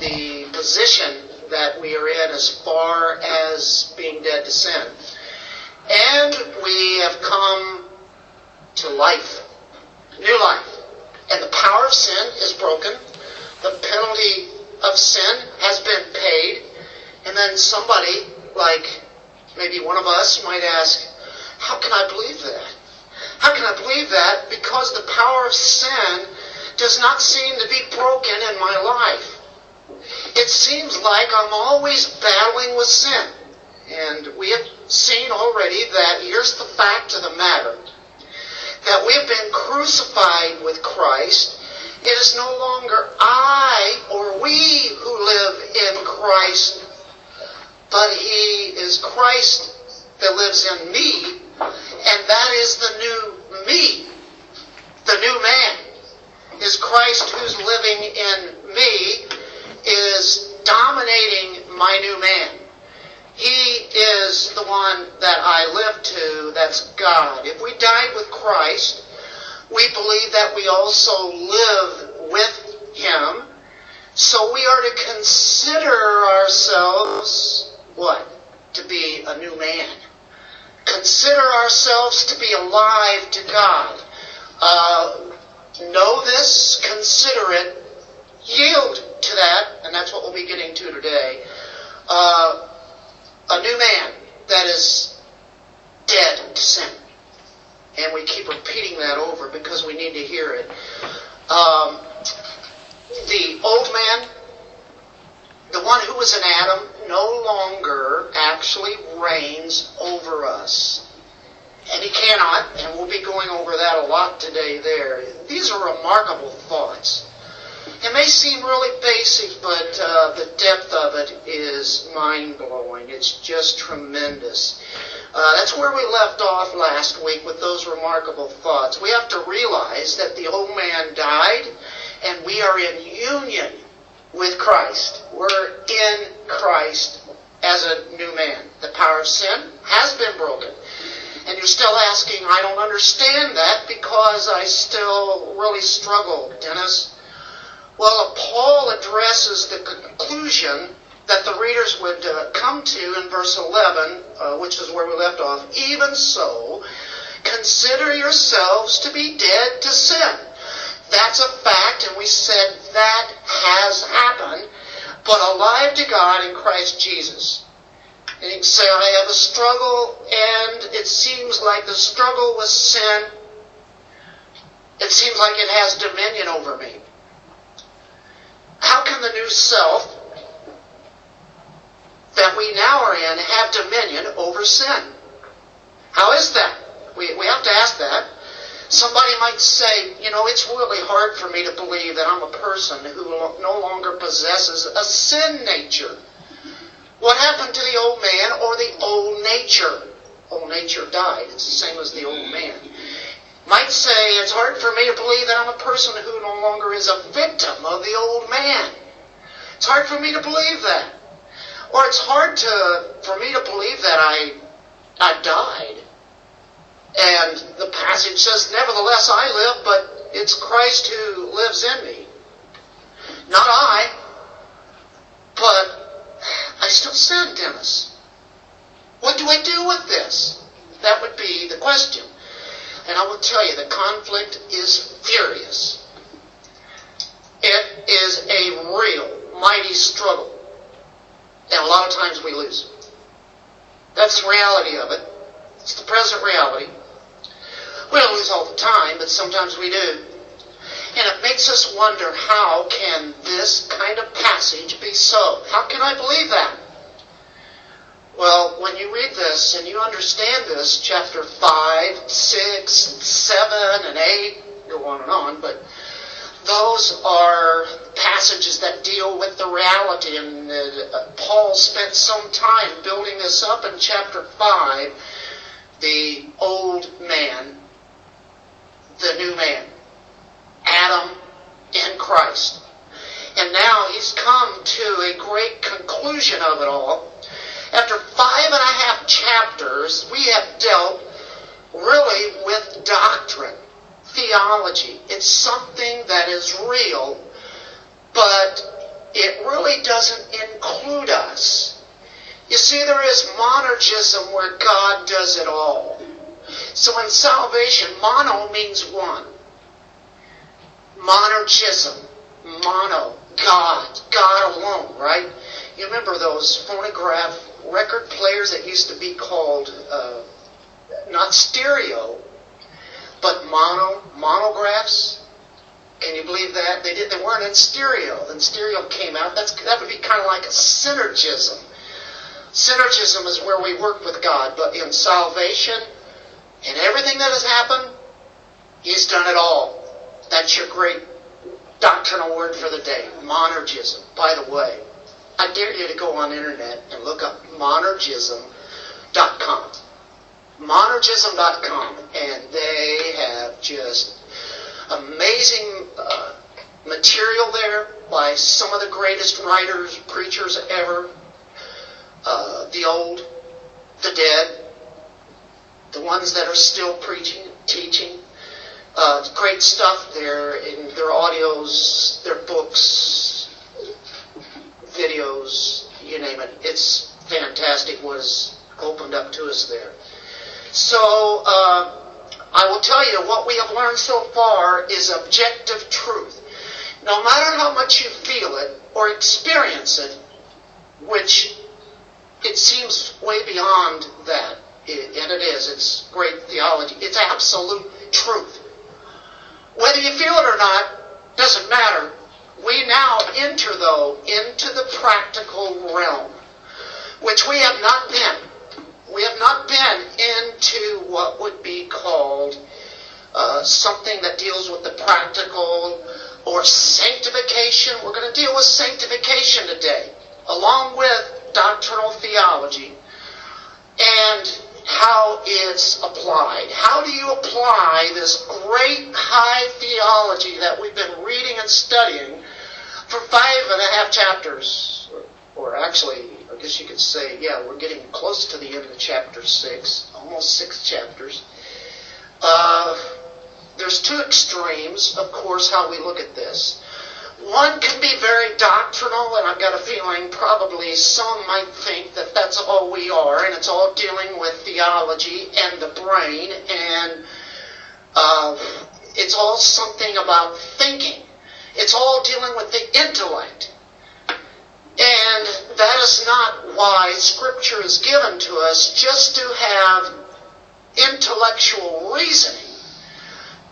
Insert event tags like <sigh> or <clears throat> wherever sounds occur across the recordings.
the position that we are in as far as being dead to sin. And we have come to life, new life. And the power of sin is broken. The penalty of sin has been paid. And then somebody, like maybe one of us, might ask, how can I believe that? How can I believe that? Because the power of sin does not seem to be broken in my life. It seems like I'm always battling with sin. And we have seen already that here's the fact of the matter that we have been crucified with Christ. It is no longer I or we who live in Christ, but He is Christ that lives in me, and that is the new me, the new man. Is Christ who's living in me is dominating my new man. He is the one that I live to, that's God. If we died with Christ, we believe that we also live with Him. So we are to consider ourselves, what? To be a new man. Consider ourselves to be alive to God. Uh, know this, consider it, yield to that, and that's what we'll be getting to today. Uh, a new man that is dead to sin. And we keep repeating that over because we need to hear it. Um, the old man, the one who was in Adam, no longer actually reigns over us. And he cannot, and we'll be going over that a lot today there. These are remarkable thoughts. It may seem really basic, but uh, the depth of it is mind blowing. It's just tremendous. Uh, that's where we left off last week with those remarkable thoughts. We have to realize that the old man died, and we are in union with Christ. We're in Christ as a new man. The power of sin has been broken. And you're still asking, I don't understand that because I still really struggle, Dennis. Well, Paul addresses the conclusion that the readers would uh, come to in verse 11, uh, which is where we left off. Even so, consider yourselves to be dead to sin. That's a fact, and we said that has happened, but alive to God in Christ Jesus. And you can say, I have a struggle, and it seems like the struggle with sin, it seems like it has dominion over me. How can the new self that we now are in have dominion over sin? How is that? We, we have to ask that. Somebody might say, you know, it's really hard for me to believe that I'm a person who no longer possesses a sin nature. What happened to the old man or the old nature? Old nature died. It's the same as the old man might say it's hard for me to believe that I'm a person who no longer is a victim of the old man. It's hard for me to believe that. Or it's hard to, for me to believe that I, I died. And the passage says, nevertheless I live, but it's Christ who lives in me. Not I, but I still sin, Dennis. What do I do with this? That would be the question. And I will tell you, the conflict is furious. It is a real, mighty struggle. And a lot of times we lose. That's the reality of it. It's the present reality. We don't lose all the time, but sometimes we do. And it makes us wonder how can this kind of passage be so? How can I believe that? Well, when you read this and you understand this, chapter 5, 6, 7, and 8, go on and on, but those are passages that deal with the reality. And uh, Paul spent some time building this up in chapter 5, the old man, the new man, Adam in Christ. And now he's come to a great conclusion of it all after five and a half chapters, we have dealt really with doctrine, theology. It's something that is real, but it really doesn't include us. You see, there is monergism where God does it all. So in salvation, mono means one. Monergism, mono, God, God alone, right? You remember those phonograph record players that used to be called uh, not stereo, but mono, monographs? Can you believe that? They did. They weren't in stereo. Then stereo came out. That's that would be kind of like a synergism. Synergism is where we work with God, but in salvation and everything that has happened, He's done it all. That's your great doctrinal word for the day, monergism. By the way, I dare you to go on internet and look up monergism.com. Monergism.com, and they have just amazing uh, material there by some of the greatest writers, preachers ever. Uh, the old, the dead, the ones that are still preaching, teaching. Uh, great stuff there in their audios, their books, videos, you name it. It's fantastic what is opened up to us there. So, uh, I will tell you what we have learned so far is objective truth. No matter how much you feel it or experience it, which it seems way beyond that, and it is, it's great theology, it's absolute truth. Whether you feel it or not, doesn't matter. We now enter, though, into the practical realm, which we have not been we have not been into what would be called uh, something that deals with the practical or sanctification. We're going to deal with sanctification today, along with doctrinal theology and how it's applied. How do you apply this great high theology that we've been reading and studying for five and a half chapters, or actually I guess you could say, yeah, we're getting close to the end of chapter 6, almost six chapters. Uh, there's two extremes, of course, how we look at this. One can be very doctrinal, and I've got a feeling probably some might think that that's all we are, and it's all dealing with theology and the brain, and uh, it's all something about thinking. It's all dealing with the intellect. And that is not why Scripture is given to us just to have intellectual reasoning,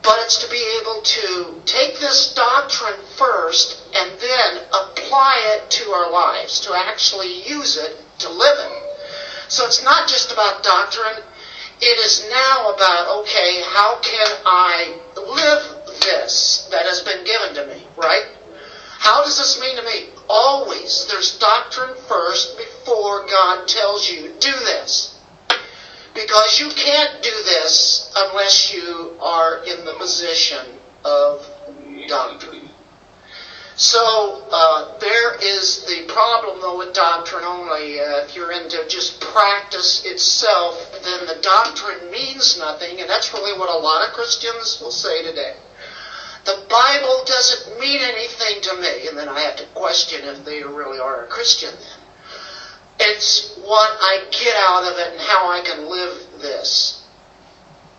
but it's to be able to take this doctrine first and then apply it to our lives, to actually use it to live it. So it's not just about doctrine, it is now about, okay, how can I live this that has been given to me, right? How does this mean to me? Always, there's doctrine first before God tells you, do this. Because you can't do this unless you are in the position of doctrine. So uh, there is the problem, though, with doctrine only. Uh, if you're into just practice itself, then the doctrine means nothing, and that's really what a lot of Christians will say today the Bible doesn't mean anything to me, and then I have to question if they really are a Christian then. It's what I get out of it and how I can live this.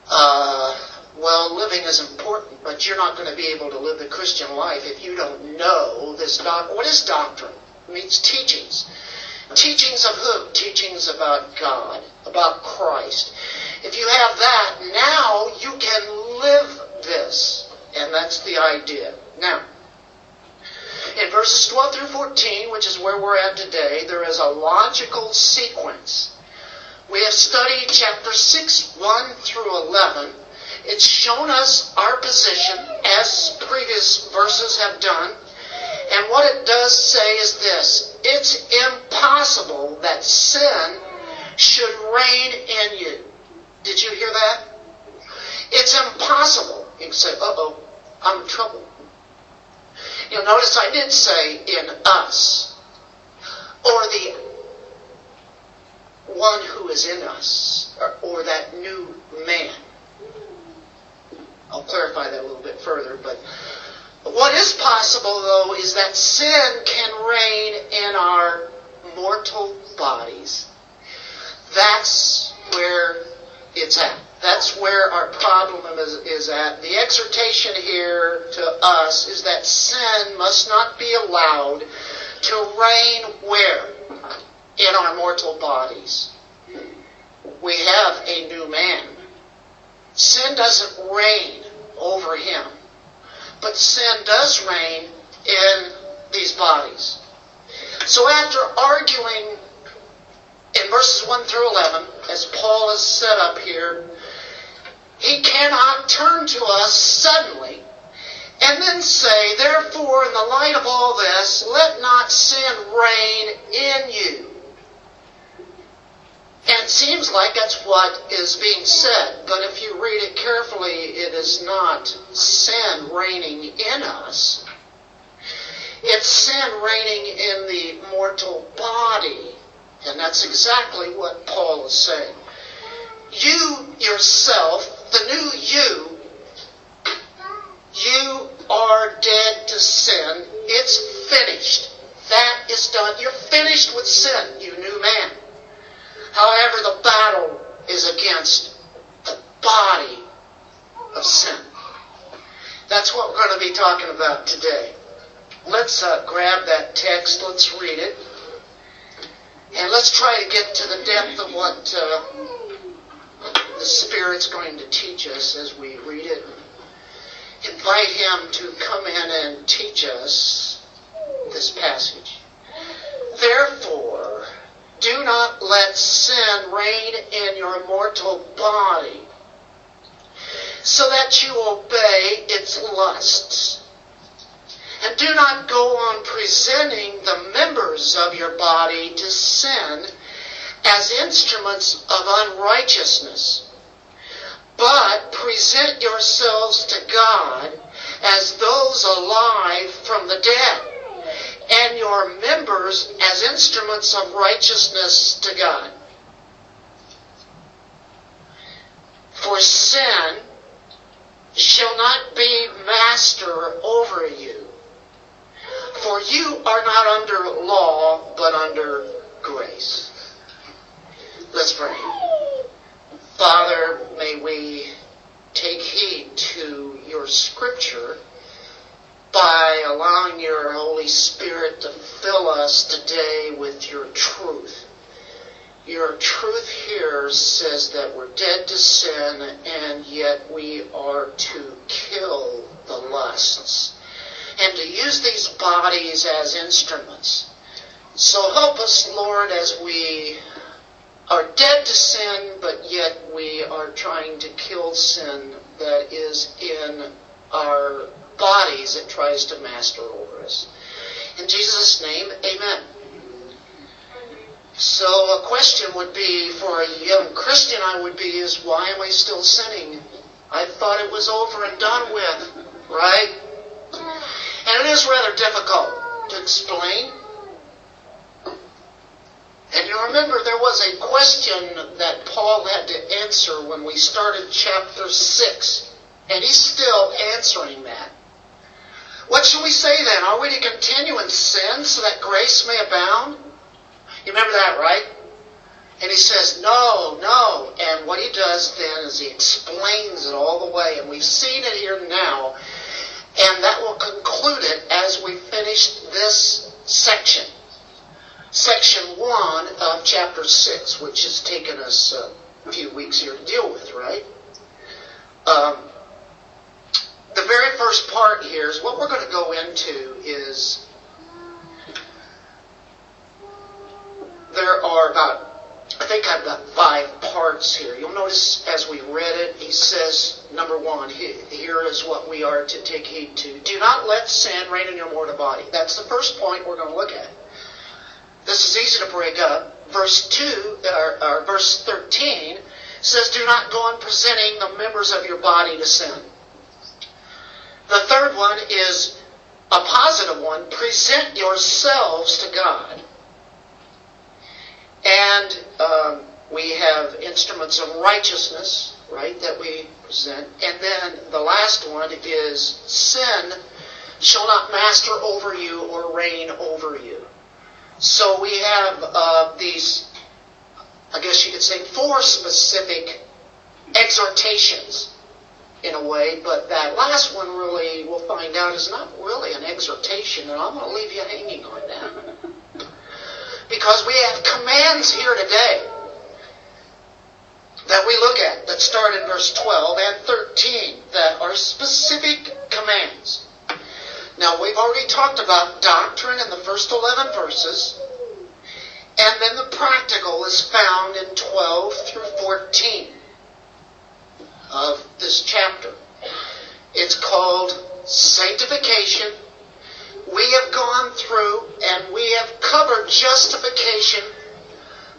Uh, well, living is important, but you're not going to be able to live the Christian life if you don't know this doc. What is doctrine? It means teachings. Teachings of who? Teachings about God, about Christ. If you have that, now you can live this. And that's the idea. Now, in verses 12 through 14, which is where we're at today, there is a logical sequence. We have studied chapter 6, 1 through 11. It's shown us our position as previous verses have done. And what it does say is this it's impossible that sin should reign in you. Did you hear that? It's impossible. You can say, uh oh, I'm in trouble. You'll notice I did say in us, or the one who is in us, or, or that new man. I'll clarify that a little bit further, but What is possible, though, is that sin can reign in our mortal bodies. That's where it's at. That's where our problem is, is at. The exhortation here to us is that sin must not be allowed to reign where? In our mortal bodies. We have a new man. Sin doesn't reign over him, but sin does reign in these bodies. So after arguing in verses 1 through 11, as Paul has set up here, he cannot turn to us suddenly and then say, Therefore, in the light of all this, let not sin reign in you. And it seems like that's what is being said, but if you read it carefully, it is not sin reigning in us. It's sin reigning in the mortal body. And that's exactly what Paul is saying. You yourself, the new you, you are dead to sin. It's finished. That is done. You're finished with sin, you new man. However, the battle is against the body of sin. That's what we're going to be talking about today. Let's uh, grab that text. Let's read it. And let's try to get to the depth of what uh, the Spirit's going to teach us as we read it. Invite Him to come in and teach us this passage. Therefore, do not let sin reign in your mortal body, so that you obey its lusts. And do not go on presenting the members of your body to sin as instruments of unrighteousness, but present yourselves to God as those alive from the dead, and your members as instruments of righteousness to God. For sin shall not be master over you for you are not under law, but under grace. Let's pray. Father, may we take heed to your scripture by allowing your Holy Spirit to fill us today with your truth. Your truth here says that we're dead to sin and yet we are to kill the lusts and to use these bodies as instruments. So help us, Lord, as we are dead to sin, but yet we are trying to kill sin that is in our bodies that tries to master over us. In Jesus' name, amen. So a question would be for a young Christian I would be is why am I still sinning? I thought it was over and done with, right? And it is rather difficult to explain. And you remember there was a question that Paul had to answer when we started chapter 6. And he's still answering that. What should we say then? Are we to continue in sin so that grace may abound? You remember that, right? And he says, no, no. And what he does then is he explains it all the way. And we've seen it here now and that will conclude it as we finish this section. Section 1 of chapter 6, which has taken us a few weeks here to deal with, right? Um, the very first part here is what we're going to go into is there are about I think I've got five parts here. You'll notice as we read it, he says, number one, here is what we are to take heed to. Do not let sin reign in your mortal body. That's the first point we're going to look at. This is easy to break up. Verse 2, or, or verse 13, says, Do not go on presenting the members of your body to sin. The third one is a positive one. Present yourselves to God. And um, we have instruments of righteousness, right, that we present. And then the last one is sin shall not master over you or reign over you. So we have uh, these, I guess you could say, four specific exhortations in a way, but that last one really, we'll find out, is not really an exhortation, and I'm going to leave you hanging on that. <laughs> Because we have commands here today that we look at that start in verse 12 and 13 that are specific commands. Now, we've already talked about doctrine in the first 11 verses, and then the practical is found in 12 through 14 of this chapter. It's called sanctification. We have gone through and we have covered justification.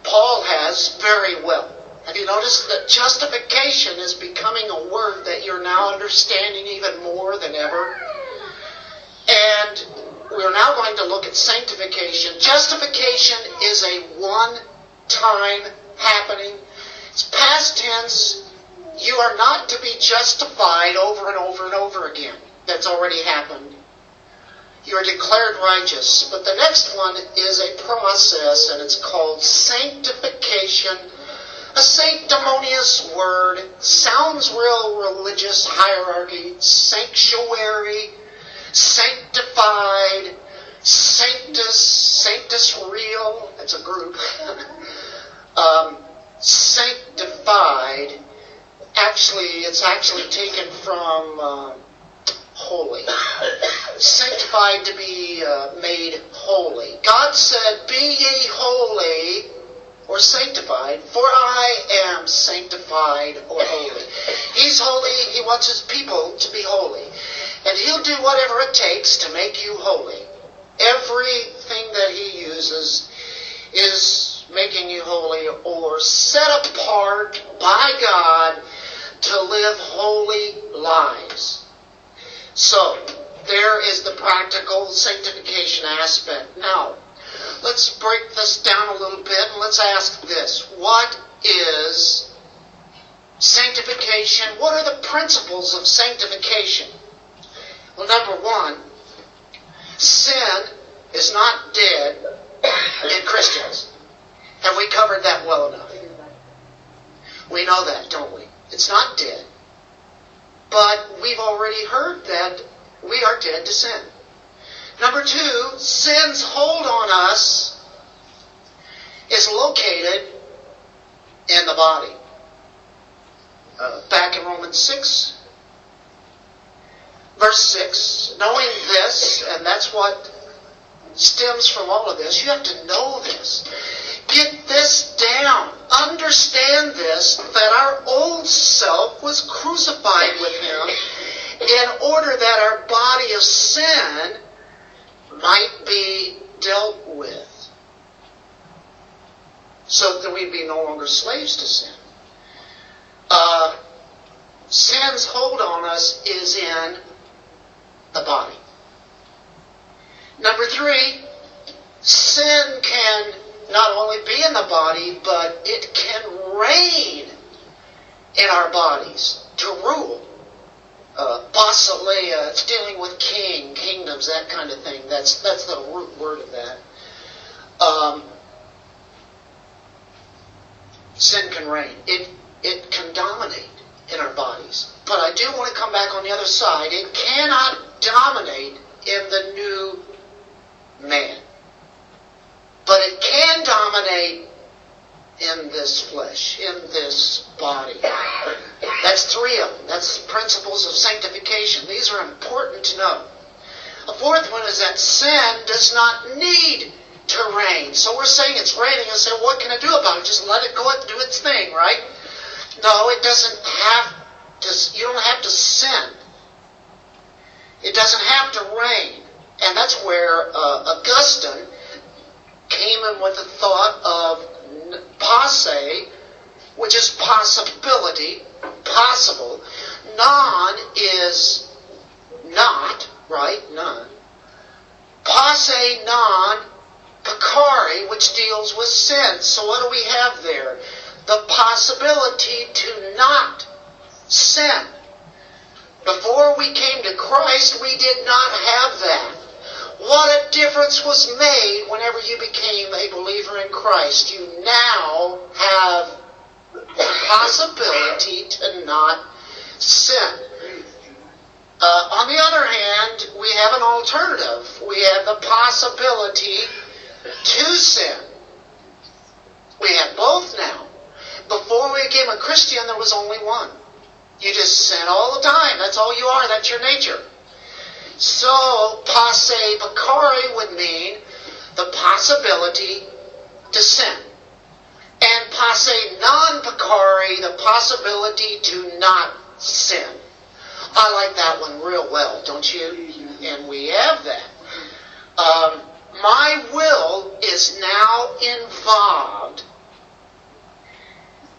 Paul has very well. Have you noticed that justification is becoming a word that you're now understanding even more than ever? And we're now going to look at sanctification. Justification is a one time happening. It's past tense. You are not to be justified over and over and over again. That's already happened. You are declared righteous. But the next one is a process, and it's called sanctification. A sanctimonious word. Sounds real religious hierarchy. Sanctuary. Sanctified. Sanctus. Sanctus real. That's a group. <laughs> um, sanctified actually, it's actually taken from uh, holy. Sanctified to be uh, made holy. God said, Be ye holy or sanctified, for I am sanctified or holy. He's holy. He wants his people to be holy. And he'll do whatever it takes to make you holy. Everything that he uses is making you holy or set apart by God to live holy lives. So, there is the practical sanctification aspect. Now, let's break this down a little bit and let's ask this. What is sanctification? What are the principles of sanctification? Well, number one, sin is not dead in Christians. Have we covered that well enough? We know that, don't we? It's not dead. But we've already heard that we are dead to sin. Number two, sin's hold on us is located in the body. Uh, back in Romans 6, verse 6, knowing this, and that's what stems from all of this, you have to know this. This down. Understand this that our old self was crucified with him in order that our body of sin might be dealt with. So that we'd be no longer slaves to sin. Uh, sin's hold on us is in the body. Number three, sin can not only be in the body, but it can reign in our bodies to rule. Uh, basileia, it's dealing with king, kingdoms, that kind of thing. That's that's the root word of that. Um, sin can reign. It it can dominate in our bodies. But I do want to come back on the other side. It cannot dominate in the new man. But it can dominate in this flesh, in this body. That's three of them. That's principles of sanctification. These are important to know. A fourth one is that sin does not need to reign. So we're saying it's raining and say, what can I do about it? Just let it go and do its thing, right? No, it doesn't have to, you don't have to sin. It doesn't have to reign. And that's where uh, Augustine came in with the thought of posse, which is possibility, possible. Non is not, right? None. Posse non peccare, which deals with sin. So what do we have there? The possibility to not sin. Before we came to Christ, we did not have that. What a difference was made whenever you became a believer in Christ. You now have the possibility to not sin. Uh, on the other hand, we have an alternative. We have the possibility to sin. We have both now. Before we became a Christian, there was only one. You just sin all the time. That's all you are. That's your nature. So, posse peccare would mean the possibility to sin. And posse non peccare, the possibility to not sin. I like that one real well, don't you? And we have that. Um, my will is now involved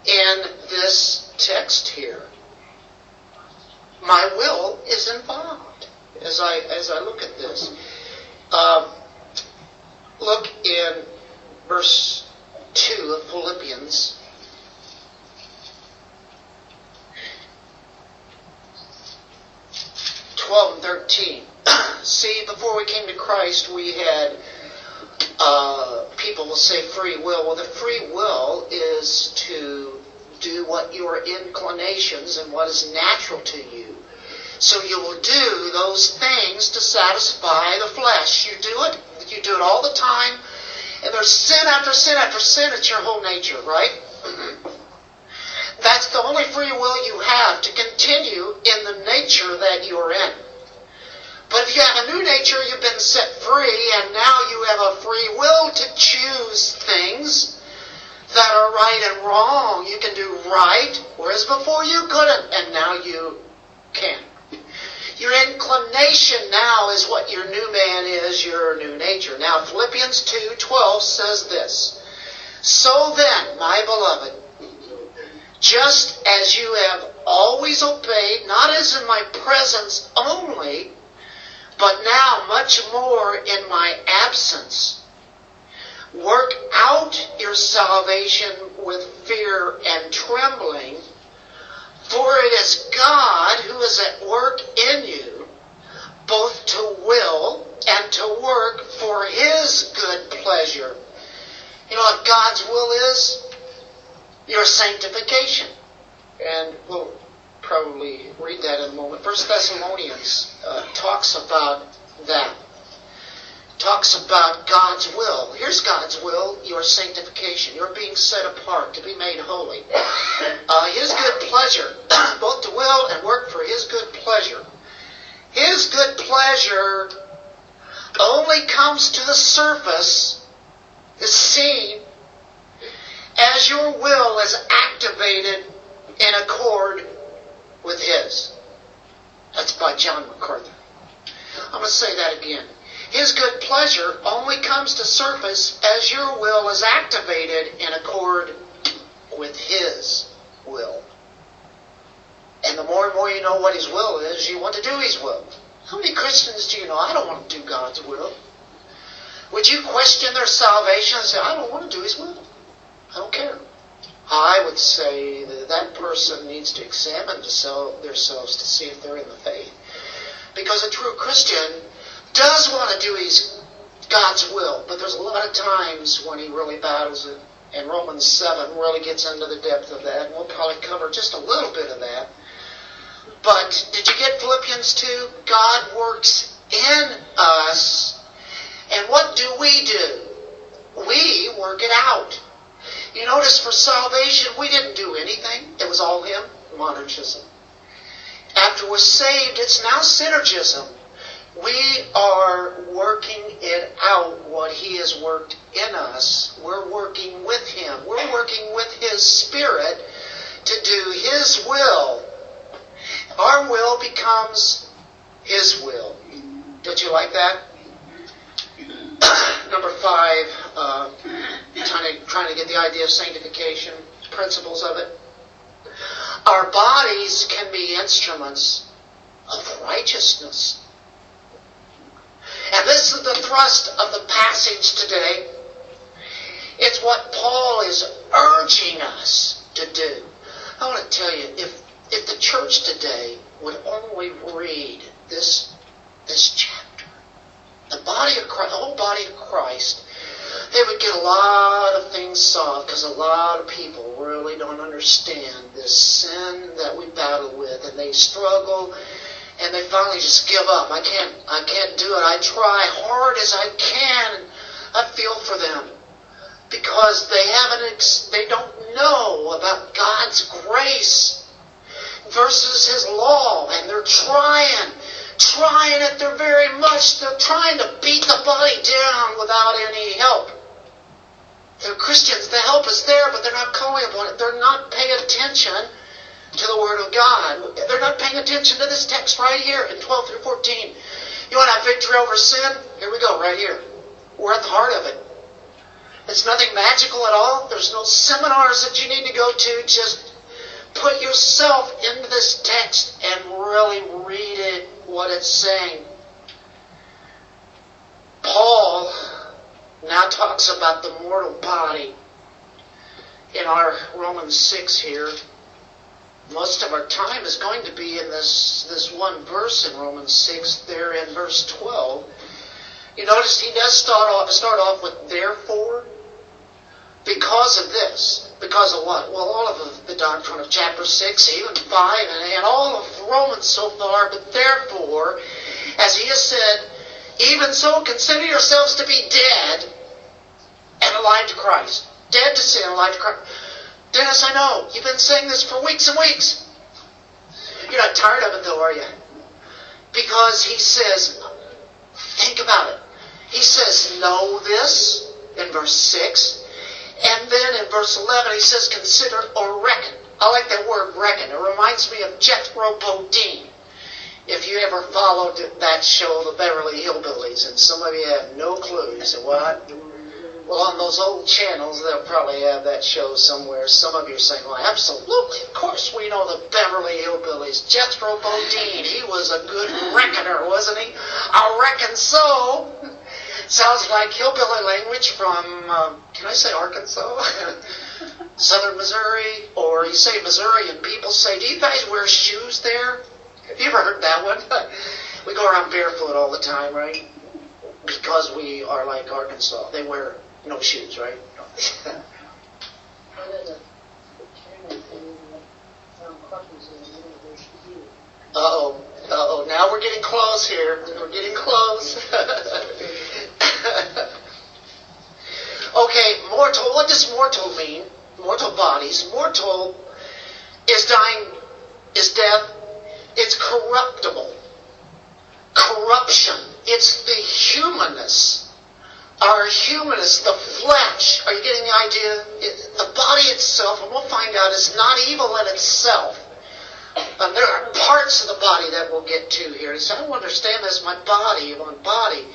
in this text here. My will is involved as I as I look at this. Um, look in verse two of Philippians. Twelve and thirteen. <clears throat> See, before we came to Christ, we had uh, people will say free will. Well, the free will is to do what your inclinations and what is natural to you. So you will do those things to satisfy the flesh. You do it. You do it all the time. And there's sin after sin after sin. It's your whole nature, right? Mm-hmm. That's the only free will you have to continue in the nature that you're in. But if you have a new nature, you've been set free, and now you have a free will to choose things that are right and wrong. You can do right, whereas before you couldn't, and now you can. Your inclination now is what your new man is, your new nature. Now Philippians 2:12 says this. So then, my beloved, just as you have always obeyed, not as in my presence only, but now much more in my absence. Work out your salvation with fear and trembling, God who is at work in you, both to will and to work for His good pleasure. You know what God's will is? Your sanctification. And we'll probably read that in a moment. First Thessalonians uh, talks about that. Talks about God's will. Here's God's will: your sanctification. You're being set apart to be made holy. <laughs> Uh, his good pleasure, <clears throat> both to will and work for His good pleasure. His good pleasure only comes to the surface, is seen, as your will is activated in accord with His. That's by John MacArthur. I'm going to say that again. His good pleasure only comes to surface as your will is activated in accord with His will. And the more and more you know what His will is, you want to do His will. How many Christians do you know? I don't want to do God's will. Would you question their salvation and say, I don't want to do His will? I don't care. I would say that that person needs to examine themselves to see if they're in the faith. Because a true Christian does want to do his God's will, but there's a lot of times when he really battles it. And Romans 7 really gets into the depth of that. And we'll probably cover just a little bit of that. But did you get Philippians 2? God works in us. And what do we do? We work it out. You notice for salvation, we didn't do anything. It was all Him, monergism. After we're saved, it's now synergism. We are working it out, what He has worked in us. We're working with Him. We're working with His Spirit to do His will. Our will becomes His will. Did you like that? <coughs> Number five, uh, trying, to, trying to get the idea of sanctification, principles of it. Our bodies can be instruments of righteousness. And this is the thrust of the passage today. It's what Paul is urging us to do. I want to tell you, if if the church today would only read this, this chapter, the body of Christ, the whole body of Christ, they would get a lot of things solved because a lot of people really don't understand this sin that we battle with and they struggle and they finally just give up. I can't, I can't do it. I try hard as I can. I feel for them because they haven't, they don't know about God's grace versus His law, and they're trying, trying at their very much. They're trying to beat the body down without any help. They're Christians. The help is there, but they're not calling upon it. They're not paying attention to the Word of God. They're not paying attention to this text right here in 12 through 14. You want to have victory over sin? Here we go, right here. We're at the heart of it. It's nothing magical at all. There's no seminars that you need to go to. Just put yourself into this text and really read it, what it's saying. Paul now talks about the mortal body in our Romans 6 here. Most of our time is going to be in this, this one verse in Romans 6, there in verse 12. You notice he does start off, start off with therefore. Because of this. Because of what? Well, all of the, doctrine of chapter 6, even 5, and, and all of Romans so far. But therefore, as he has said, even so consider yourselves to be dead and alive to Christ. Dead to sin, alive to Christ. Dennis, I know. You've been saying this for weeks and weeks. You're not tired of it though, are you? Because he says, think about it. He says, know this in verse 6. And then in verse 11, he says, consider or reckon. I like that word reckon. It reminds me of Jethro Bodine. If you ever followed that show, The Beverly Hillbillies, and some of you have no clue, say, what? Well, on those old channels, they'll probably have that show somewhere. Some of you are saying, well, absolutely, of course we know the Beverly Hillbillies. Jethro Bodine, he was a good reckoner, wasn't he? I reckon so. <laughs> Sounds like hillbilly language from, um, can I say Arkansas? <laughs> Southern Missouri, or you say Missouri and people say, do you guys wear shoes there? Have you ever heard that one? <laughs> we go around barefoot all the time, right? Because we are like Arkansas. They wear no shoes, right? <laughs> Uh-oh. Uh-oh. Now we're getting close here. We're getting close. <laughs> okay, mortal. What does mortal mean? Mortal bodies. Mortal is dying, is death. It's corruptible. Corruption. It's the humanness our humanness, the flesh. Are you getting the idea? It, the body itself, and we'll find out, is not evil in itself. Um, there are parts of the body that we'll get to here. He said, I don't understand this, my body, my body.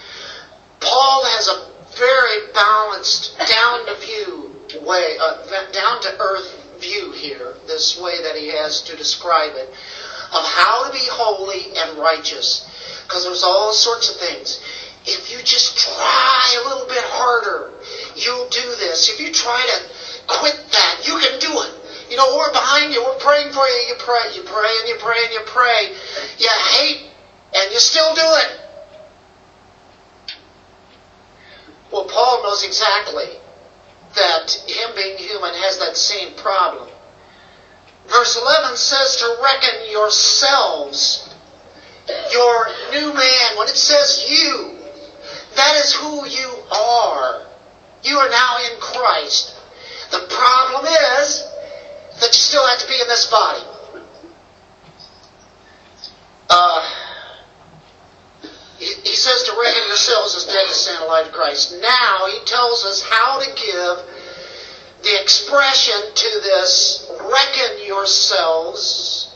Paul has a very balanced, down to view way, uh, down to earth view here, this way that he has to describe it, of how to be holy and righteous. Because there's all sorts of things if you just try a little bit harder, you'll do this. If you try to quit that, you can do it. You know, we're behind you. We're praying for you. You pray. You pray and you pray and you pray. You hate and you still do it. Well, Paul knows exactly that him being human has that same problem. Verse 11 says to reckon yourselves your new man. When it says you, that is who you are. You are now in Christ. The problem is that you still have to be in this body. Uh, he, he says to reckon yourselves as dead to sin, alive to Christ. Now he tells us how to give the expression to this reckon yourselves,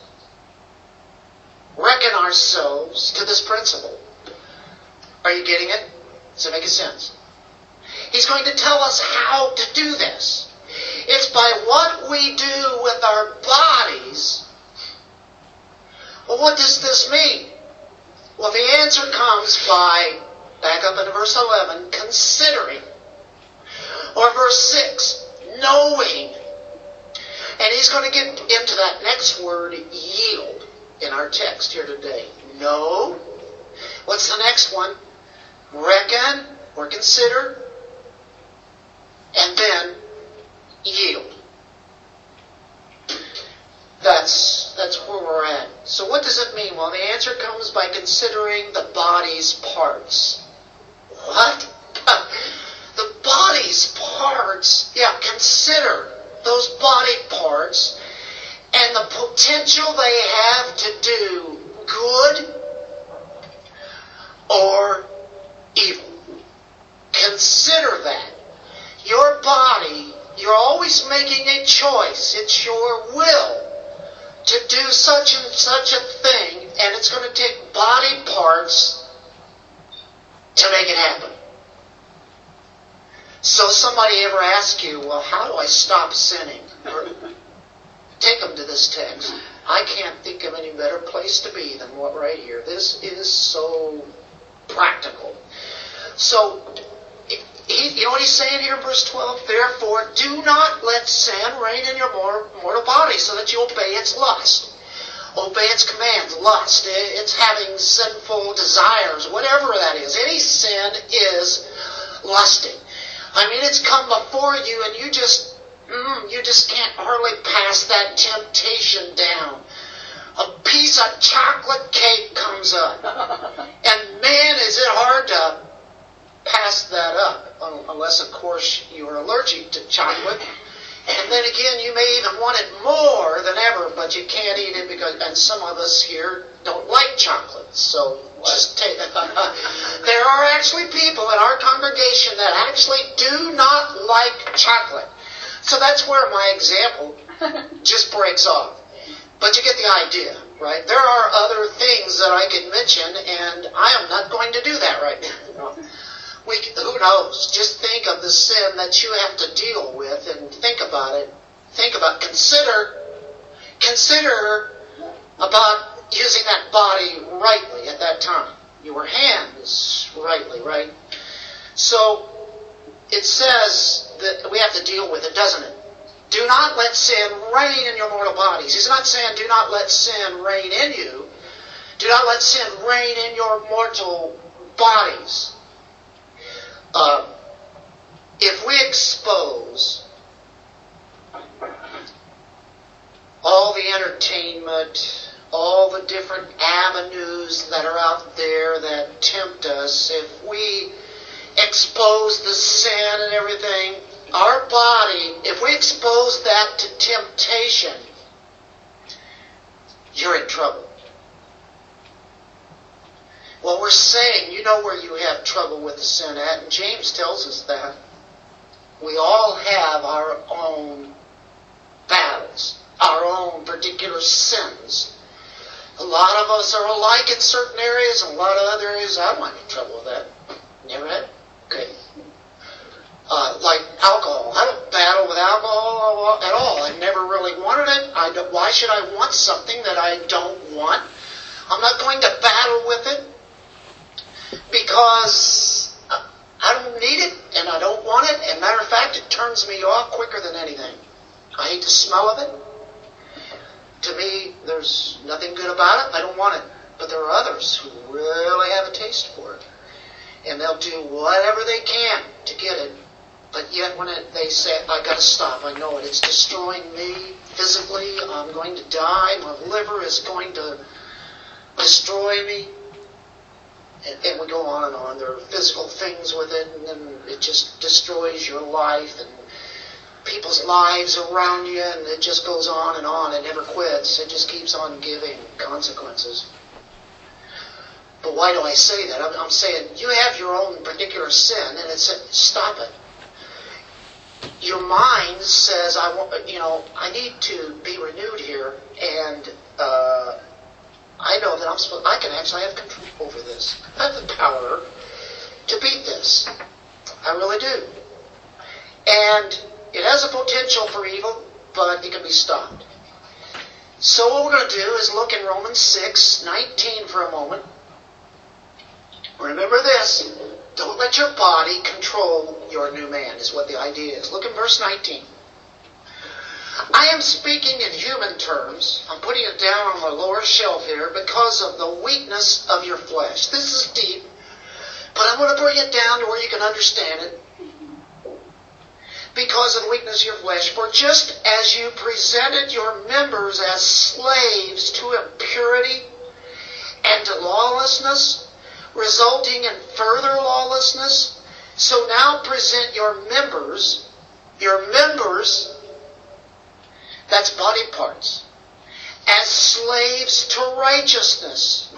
reckon ourselves to this principle. Are you getting it? Does it make sense? He's going to tell us how to do this. It's by what we do with our bodies. Well, what does this mean? Well, the answer comes by, back up into verse 11, considering. Or verse 6, knowing. And he's going to get into that next word, yield, in our text here today. No. What's the next one? Reckon or consider. And then yield. That's that's where we're at. So what does it mean? Well, the answer comes by considering the body's parts. What? <laughs> the body's parts? Yeah, consider those body parts and the potential they have to do good or evil. Consider that. Your body, you're always making a choice. It's your will to do such and such a thing, and it's going to take body parts to make it happen. So somebody ever ask you, well, how do I stop sinning? Or <laughs> take them to this text. I can't think of any better place to be than what right here. This is so practical. So, he, you know what he's saying here in verse 12? Therefore, do not let sin reign in your mortal body so that you obey its lust. Obey its commands, lust. It's having sinful desires, whatever that is. Any sin is lusting. I mean, it's come before you and you just, mm, you just can't hardly pass that temptation down. A piece of chocolate cake comes up. <laughs> And man, is it hard to pass that up, unless, of course, you are allergic to chocolate. And then again, you may even want it more than ever, but you can't eat it because, and some of us here don't like chocolate. So just take it. <laughs> there are actually people in our congregation that actually do not like chocolate. So that's where my example <laughs> just breaks off. But you get the idea, right? There are other things that I could mention, and I am not going to do that right now. <laughs> We, who knows? Just think of the sin that you have to deal with and think about it. Think about, consider, consider about using that body rightly at that time. Your hands rightly, right? So, it says that we have to deal with it, doesn't it? Do not let sin reign in your mortal bodies. He's not saying do not let sin reign in you. Do not let sin reign in your mortal bodies. Uh, if we expose all the entertainment, all the different avenues that are out there that tempt us, if we expose the sin and everything, our body, if we expose that to temptation, you're in trouble. Well, we're saying, you know where you have trouble with the sin at, and James tells us that. We all have our own battles, our own particular sins. A lot of us are alike in certain areas, and a lot of other areas, I don't have any trouble with that. Never had? Okay. Uh, like alcohol. I don't battle with alcohol at all. I never really wanted it. I why should I want something that I don't want? I'm not going to battle with it because I don't need it and I don't want it. And matter of fact, it turns me off quicker than anything. I hate the smell of it. To me, there's nothing good about it. I don't want it. But there are others who really have a taste for it. And they'll do whatever they can to get it. But yet when it, they say, I gotta stop, I know it. It's destroying me physically. I'm going to die. My liver is going to destroy me and, and we go on and on. There are physical things with it, and it just destroys your life and people's lives around you, and it just goes on and on. It never quits. It just keeps on giving consequences. But why do I say that? I'm, I'm saying you have your own particular sin, and it's a, stop it. Your mind says, "I want, you know, I need to be renewed here," and uh, I know that I'm supposed, I can actually have control over this. I have the power to beat this. I really do. And it has a potential for evil, but it can be stopped. So what we're going to do is look in Romans 6, 19 for a moment. Remember this. Don't let your body control your new man, is what the idea is. Look in verse 19. I am speaking in human terms. I'm putting it down on the lower shelf here because of the weakness of your flesh. This is deep, but I'm going to bring it down to where you can understand it. Because of the weakness of your flesh. For just as you presented your members as slaves to impurity and to lawlessness, resulting in further lawlessness, so now present your members, your members that's body parts. As slaves to righteousness.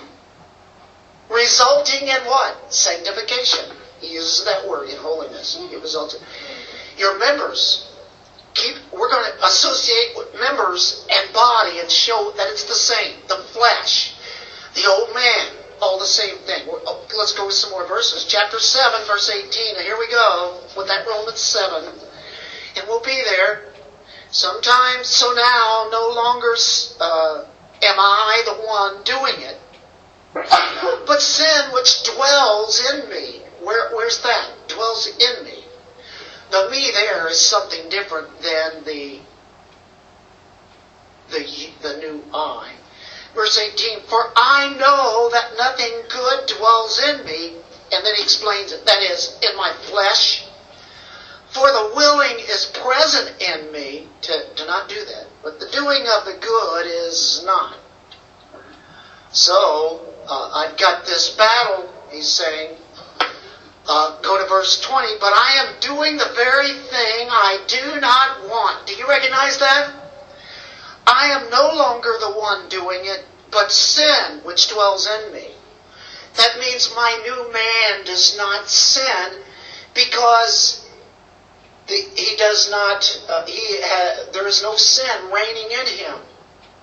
Resulting in what? Sanctification. He uses that word in holiness. It results in your members. Keep we're going to associate with members and body and show that it's the same. The flesh. The old man. All the same thing. Oh, let's go with some more verses. Chapter 7, verse 18. Now here we go with that Romans 7. And we'll be there. Sometimes, so now, no longer uh, am I the one doing it, but sin which dwells in me. Where, where's that? Dwells in me. The me there is something different than the the the new I. Verse 18, for I know that nothing good dwells in me, and then he explains it, that is, in my flesh, for the willing is present in me to, to not do that. But the doing of the good is not. So, uh, I've got this battle, he's saying. Uh, go to verse 20. But I am doing the very thing I do not want. Do you recognize that? I am no longer the one doing it, but sin which dwells in me. That means my new man does not sin because the, he does not, uh, he ha, there is no sin reigning in him.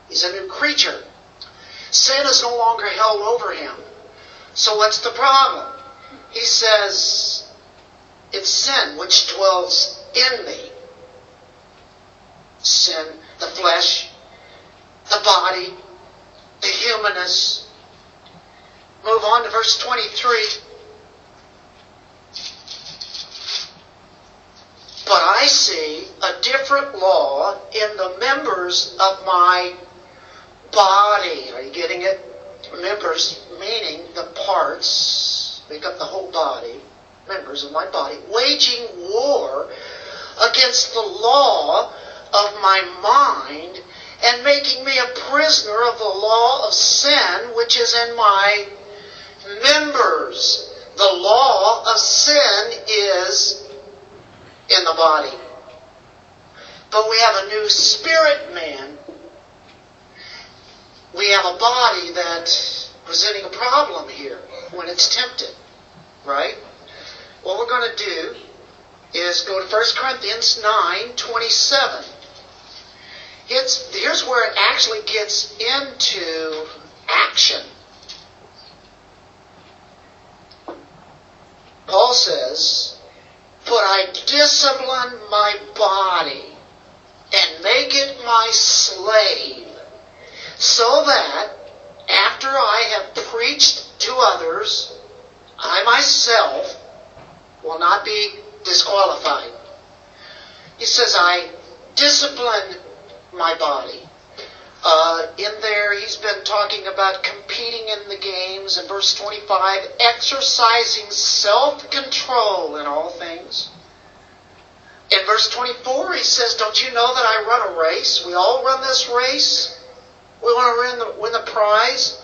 He's a new creature. Sin is no longer held over him. So what's the problem? He says, it's sin which dwells in me. Sin, the flesh, the body, the humanness. Move on to verse 23. But I see a different law in the members of my body. Are you getting it? Members, meaning the parts, make up the whole body, members of my body, waging war against the law of my mind and making me a prisoner of the law of sin which is in my members. The law of sin is in the body. But we have a new spirit man. We have a body that's presenting a problem here when it's tempted. Right? What we're going to do is go to 1 Corinthians 9 27. It's, here's where it actually gets into action. Paul says, but I discipline my body and make it my slave, so that after I have preached to others, I myself will not be disqualified. He says, I discipline my body. Uh, in there, he's been talking about competing in the games. In verse 25, exercising self control in all things. In verse 24, he says, Don't you know that I run a race? We all run this race. We want to win the, win the prize.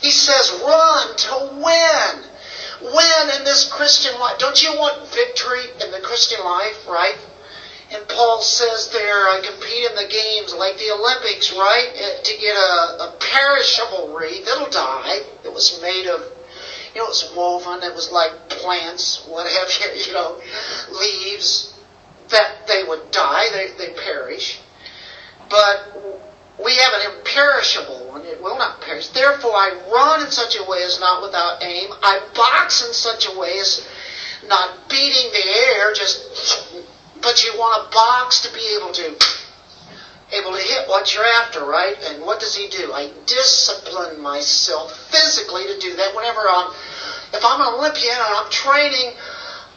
He says, Run to win. Win in this Christian life. Don't you want victory in the Christian life, right? And Paul says there, I compete in the games like the Olympics, right? Uh, to get a, a perishable wreath. It'll die. It was made of, you know, it was woven. It was like plants, what whatever, <laughs> you know, leaves. That they would die. They, they perish. But we have an imperishable one. It will not perish. Therefore, I run in such a way as not without aim. I box in such a way as not beating the air, just but you want a box to be able to able to hit what you're after, right? And what does he do? I discipline myself physically to do that whenever I'm if I'm an Olympian and I'm training,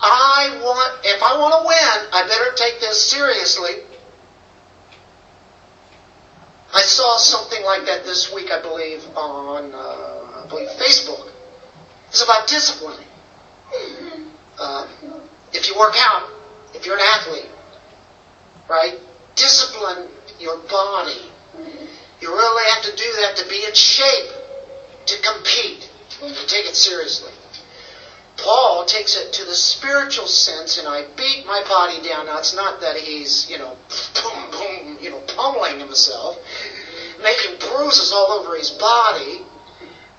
I want if I want to win, I better take this seriously. I saw something like that this week, I believe, on uh, I believe Facebook. It's about disciplining. Uh, if you work out, if you're an athlete, right? Discipline your body. You really have to do that to be in shape to compete, to take it seriously. Paul takes it to the spiritual sense, and I beat my body down. Now, it's not that he's, you know, boom, boom, you know, pummeling himself, making bruises all over his body.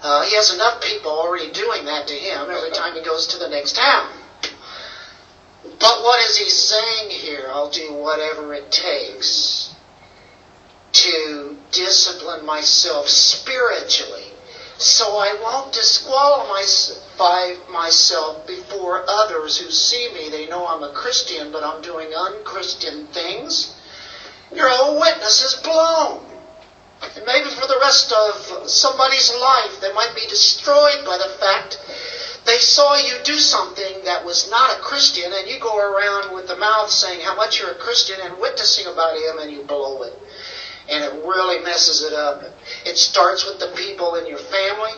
Uh, he has enough people already doing that to him every time he goes to the next town. But what is he saying here? I'll do whatever it takes to discipline myself spiritually so I won't disqualify myself before others who see me. They know I'm a Christian, but I'm doing unchristian things. Your whole witness is blown. And maybe for the rest of somebody's life, they might be destroyed by the fact they saw you do something that was not a Christian, and you go around with the mouth saying how much you're a Christian and witnessing about him, and you blow it and it really messes it up. It starts with the people in your family,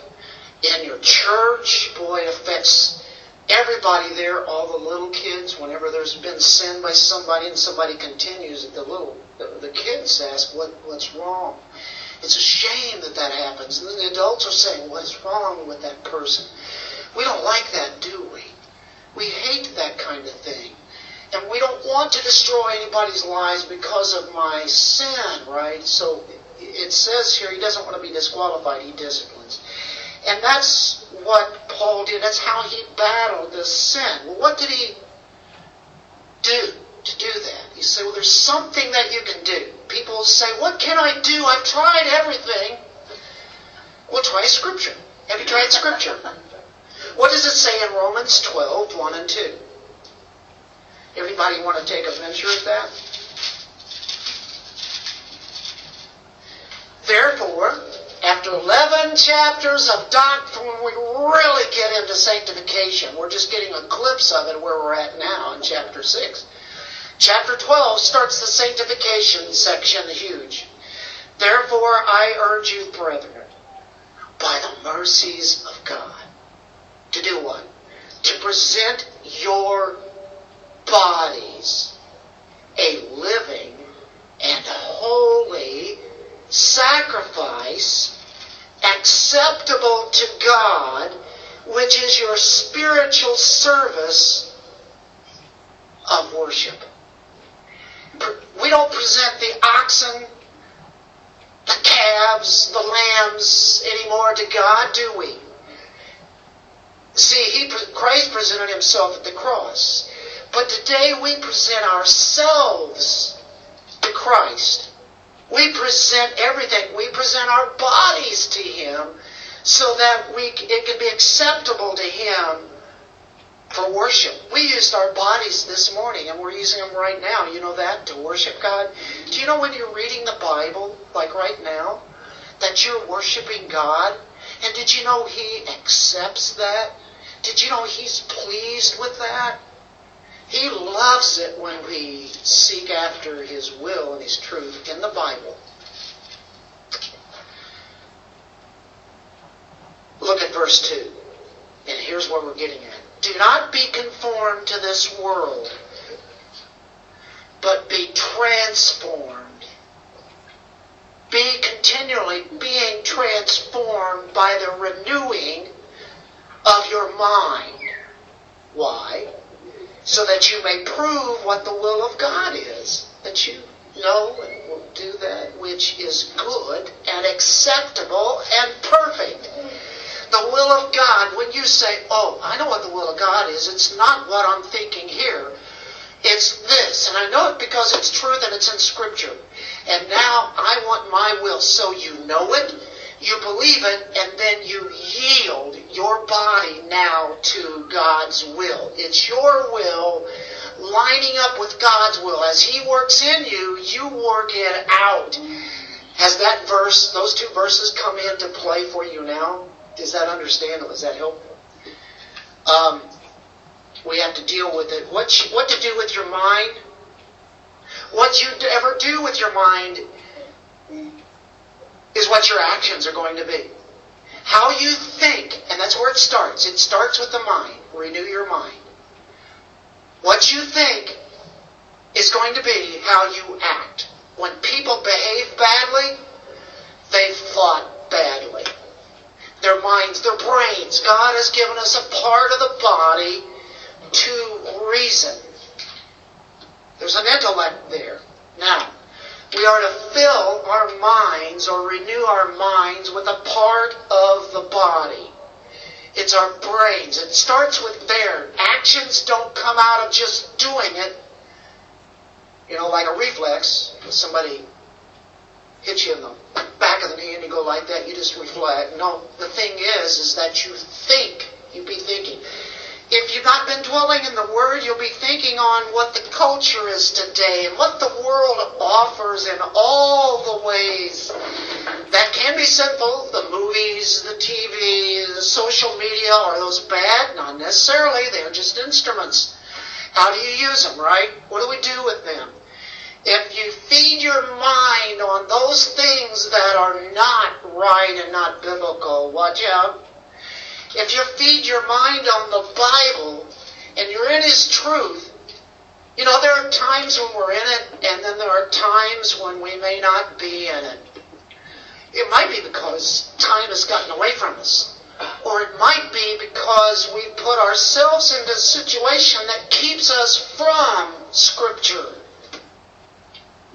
in your church. Boy, it affects everybody there, all the little kids. Whenever there's been sin by somebody and somebody continues, the little the, the kids ask, "What what's wrong?" It's a shame that that happens. And the adults are saying, "What's wrong with that person?" We don't like that, do we? We hate that kind of thing. And we don't want to destroy anybody's lives because of my sin, right? So it says here he doesn't want to be disqualified, he disciplines. And that's what Paul did. That's how he battled the sin. Well, what did he do to do that? He said, well, there's something that you can do. People say, what can I do? I've tried everything. Well, try Scripture. Have you tried Scripture? <laughs> What does it say in Romans 12, 1 and 2? Everybody want to take a measure of that? Therefore, after 11 chapters of doctrine, we really get into sanctification, we're just getting a glimpse of it where we're at now in chapter 6. Chapter 12 starts the sanctification section huge. Therefore, I urge you, brethren, by the mercies of God, to do what? To present your bodies a living and holy sacrifice acceptable to God, which is your spiritual service of worship. We don't present the oxen, the calves, the lambs anymore to God, do we? See, he, Christ presented himself at the cross. But today we present ourselves to Christ. We present everything. We present our bodies to Him so that we, it can be acceptable to Him for worship. We used our bodies this morning and we're using them right now. You know that? To worship God. Do you know when you're reading the Bible, like right now, that you're worshiping God? And did you know He accepts that? Did you know He's pleased with that? He loves it when we seek after His will and His truth in the Bible. Look at verse 2. And here's what we're getting at. Do not be conformed to this world, but be transformed. Be continually being transformed by the renewing of your mind. Why? so that you may prove what the will of God is. That you know and will do that which is good and acceptable and perfect. The will of God, when you say, oh, I know what the will of God is, it's not what I'm thinking here. It's this, and I know it because it's true and it's in Scripture. And now I want my will, so you know it, you believe it, and then you yield your body now to God's will. It's your will lining up with God's will. As He works in you, you work it out. Has that verse, those two verses come into play for you now? Is that understandable? Is that helpful? Um, we have to deal with it. What, what to do with your mind? What you ever do with your mind what your actions are going to be. How you think, and that's where it starts. It starts with the mind. Renew your mind. What you think is going to be how you act. When people behave badly, they've thought badly. Their minds, their brains. God has given us a part of the body to reason. There's an intellect there. Now, we are to fill our minds or renew our minds with a part of the body. It's our brains. It starts with there. Actions don't come out of just doing it. You know, like a reflex. Somebody hits you in the back of the knee and you go like that, you just reflect. No, the thing is, is that you think. You be thinking. If you've not been dwelling in the Word, you'll be thinking on what the culture is today and what the world offers in all the ways that can be sinful. The movies, the TV, the social media, are those bad? Not necessarily. They're just instruments. How do you use them, right? What do we do with them? If you feed your mind on those things that are not right and not biblical, watch out if you feed your mind on the Bible and you're in His truth, you know, there are times when we're in it, and then there are times when we may not be in it. It might be because time has gotten away from us. Or it might be because we put ourselves into a situation that keeps us from Scripture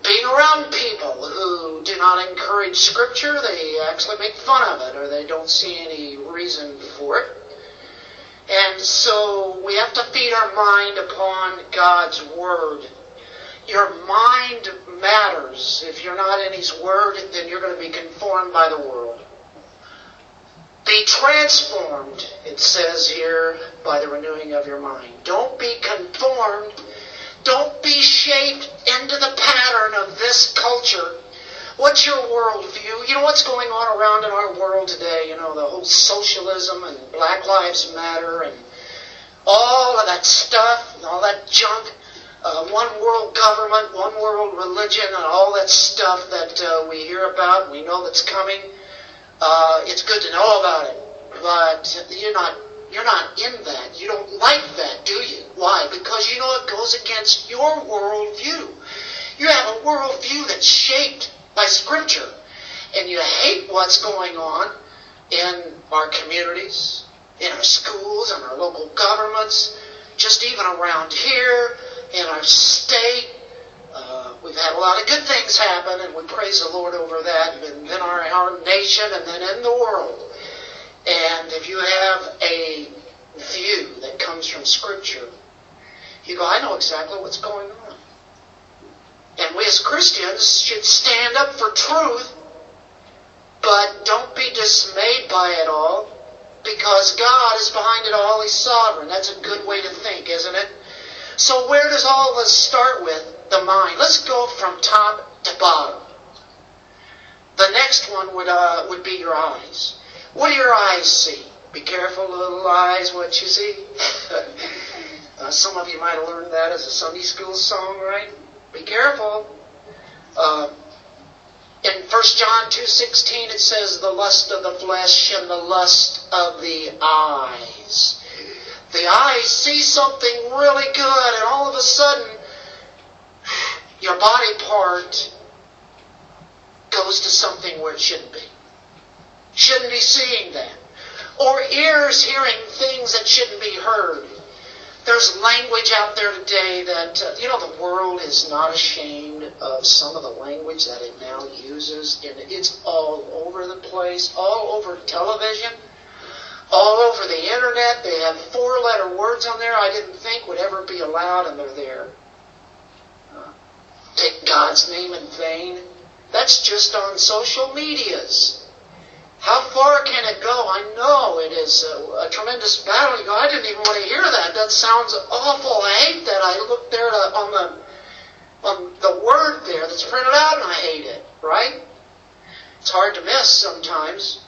being around people who do not encourage Scripture, they actually make fun of it or they don't see any reason for it. And so we have to feed our mind upon God's Word. Your mind matters. If you're not in His Word, then you're going to be conformed by the world. Be transformed, it says here, by the renewing of your mind. Don't be conformed don't be shaped into the pattern of this culture. What's your worldview? You know what's going on around in our world today? You know, the whole socialism and Black Lives Matter and all of that stuff and all that junk. Uh, one world government, one world religion, and all that stuff that uh, we hear about, we know that's coming. Uh, it's good to know about it, but you're not you're not in that. You don't like that, do you? Why? Because you know it goes against your worldview. You have a worldview that's shaped by Scripture. And you hate what's going on in our communities, in our schools, in our local governments, just even around here, in our state. Uh, we've had a lot of good things happen, and we praise the Lord over that, and then our, our nation, and then in the world. And if you have a view that comes from Scripture, you go, I know exactly what's going on. And we as Christians should stand up for truth, but don't be dismayed by it all, because God is behind it all. He's sovereign. That's a good way to think, isn't it? So where does all of this start with? The mind. Let's go from top to bottom. The next one would, uh, would be your eyes. What do your eyes see? Be careful, little eyes, what you see. <laughs> uh, some of you might have learned that as a Sunday school song, right? Be careful. Uh, in 1 John 2.16 it says, the lust of the flesh and the lust of the eyes. The eyes see something really good and all of a sudden your body part goes to something where it shouldn't be shouldn't be seeing that. Or ears hearing things that shouldn't be heard. There's language out there today that, uh, you know, the world is not ashamed of some of the language that it now uses. And it's all over the place, all over television, all over the internet. They have four letter words on there I didn't think would ever be allowed, and they're there. Uh, take God's name in vain. That's just on social medias. How far can it go? I know it is a, a tremendous battle. You go, I didn't even want to hear that. That sounds awful. I hate that. I looked there to, on the on the word there that's printed out, and I hate it. Right? It's hard to miss sometimes.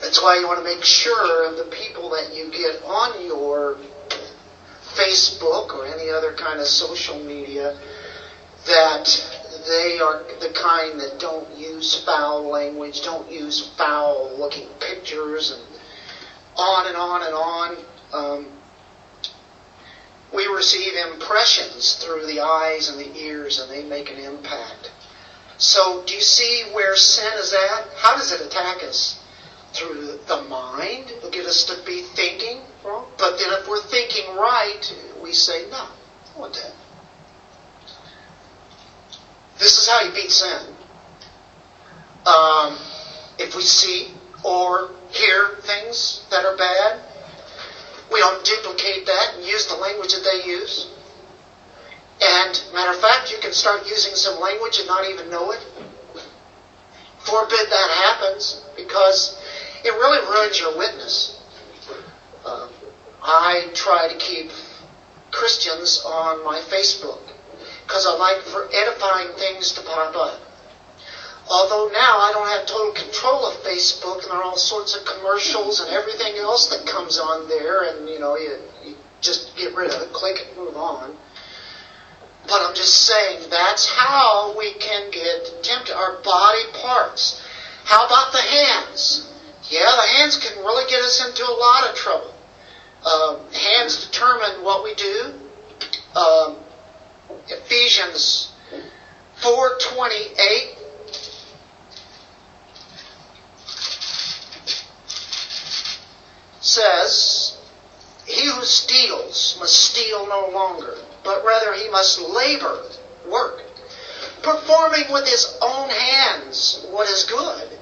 That's why you want to make sure of the people that you get on your Facebook or any other kind of social media that they are the kind that don't use foul language, don't use foul looking pictures, and on and on and on. Um, we receive impressions through the eyes and the ears, and they make an impact. So, do you see where sin is at? How does it attack us? Through the mind, it'll get us to be thinking wrong. But then, if we're thinking right, we say, no, I want that. This is how you beat sin. Um, if we see or hear things that are bad, we don't duplicate that and use the language that they use. And matter of fact, you can start using some language and not even know it. Forbid that happens because it really ruins your witness. Uh, I try to keep Christians on my Facebook because I like for edifying things to pop up. Although now I don't have total control of Facebook, and there are all sorts of commercials and everything else that comes on there, and you know, you, you just get rid of it, click it, move on. But I'm just saying that's how we can get tempted. Our body parts. How about the hands? Yeah, the hands can really get us into a lot of trouble. Uh, hands determine what we do. Um, Ephesians 4:28 says, He who steals must steal no longer, but rather he must labor, work, performing with his own hands what is good,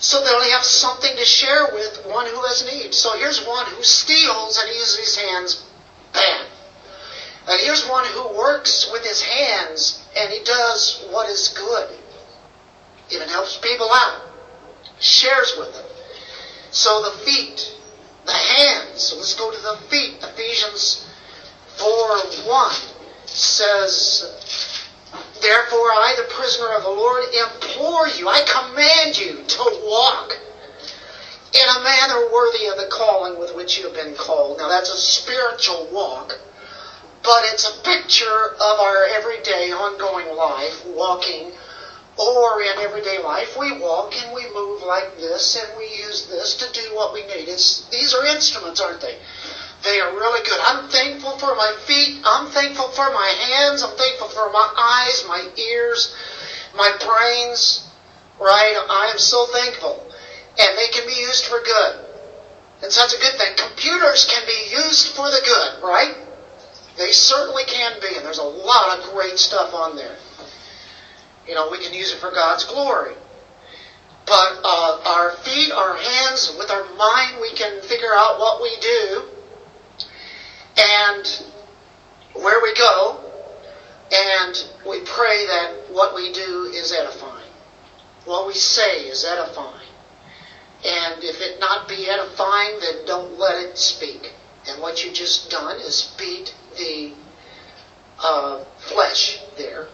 so that he have something to share with one who has need. So here's one who steals and he uses his hands bad. And here's one who works with his hands and he does what is good. Even helps people out. Shares with them. So the feet the hands. Let's go to the feet. Ephesians 4 1 says, Therefore I, the prisoner of the Lord, implore you, I command you to walk in a manner worthy of the calling with which you have been called. Now that's a spiritual walk, but it's a picture of our everyday, ongoing life, walking or in everyday life, we walk and we move like this and we use this to do what we need. It's, these are instruments, aren't they? They are really good. I'm thankful for my feet. I'm thankful for my hands. I'm thankful for my eyes, my ears, my brains. Right? I am so thankful. And they can be used for good. And so that's a good thing. Computers can be used for the good, right? They certainly can be. And there's a lot of great stuff on there. You know, we can use it for God's glory. But uh, our feet, our hands, with our mind, we can figure out what we do and where we go. And we pray that what we do is edifying. What we say is edifying. And if it not be edifying, then don't let it speak. And what you just done is beat the uh, flesh there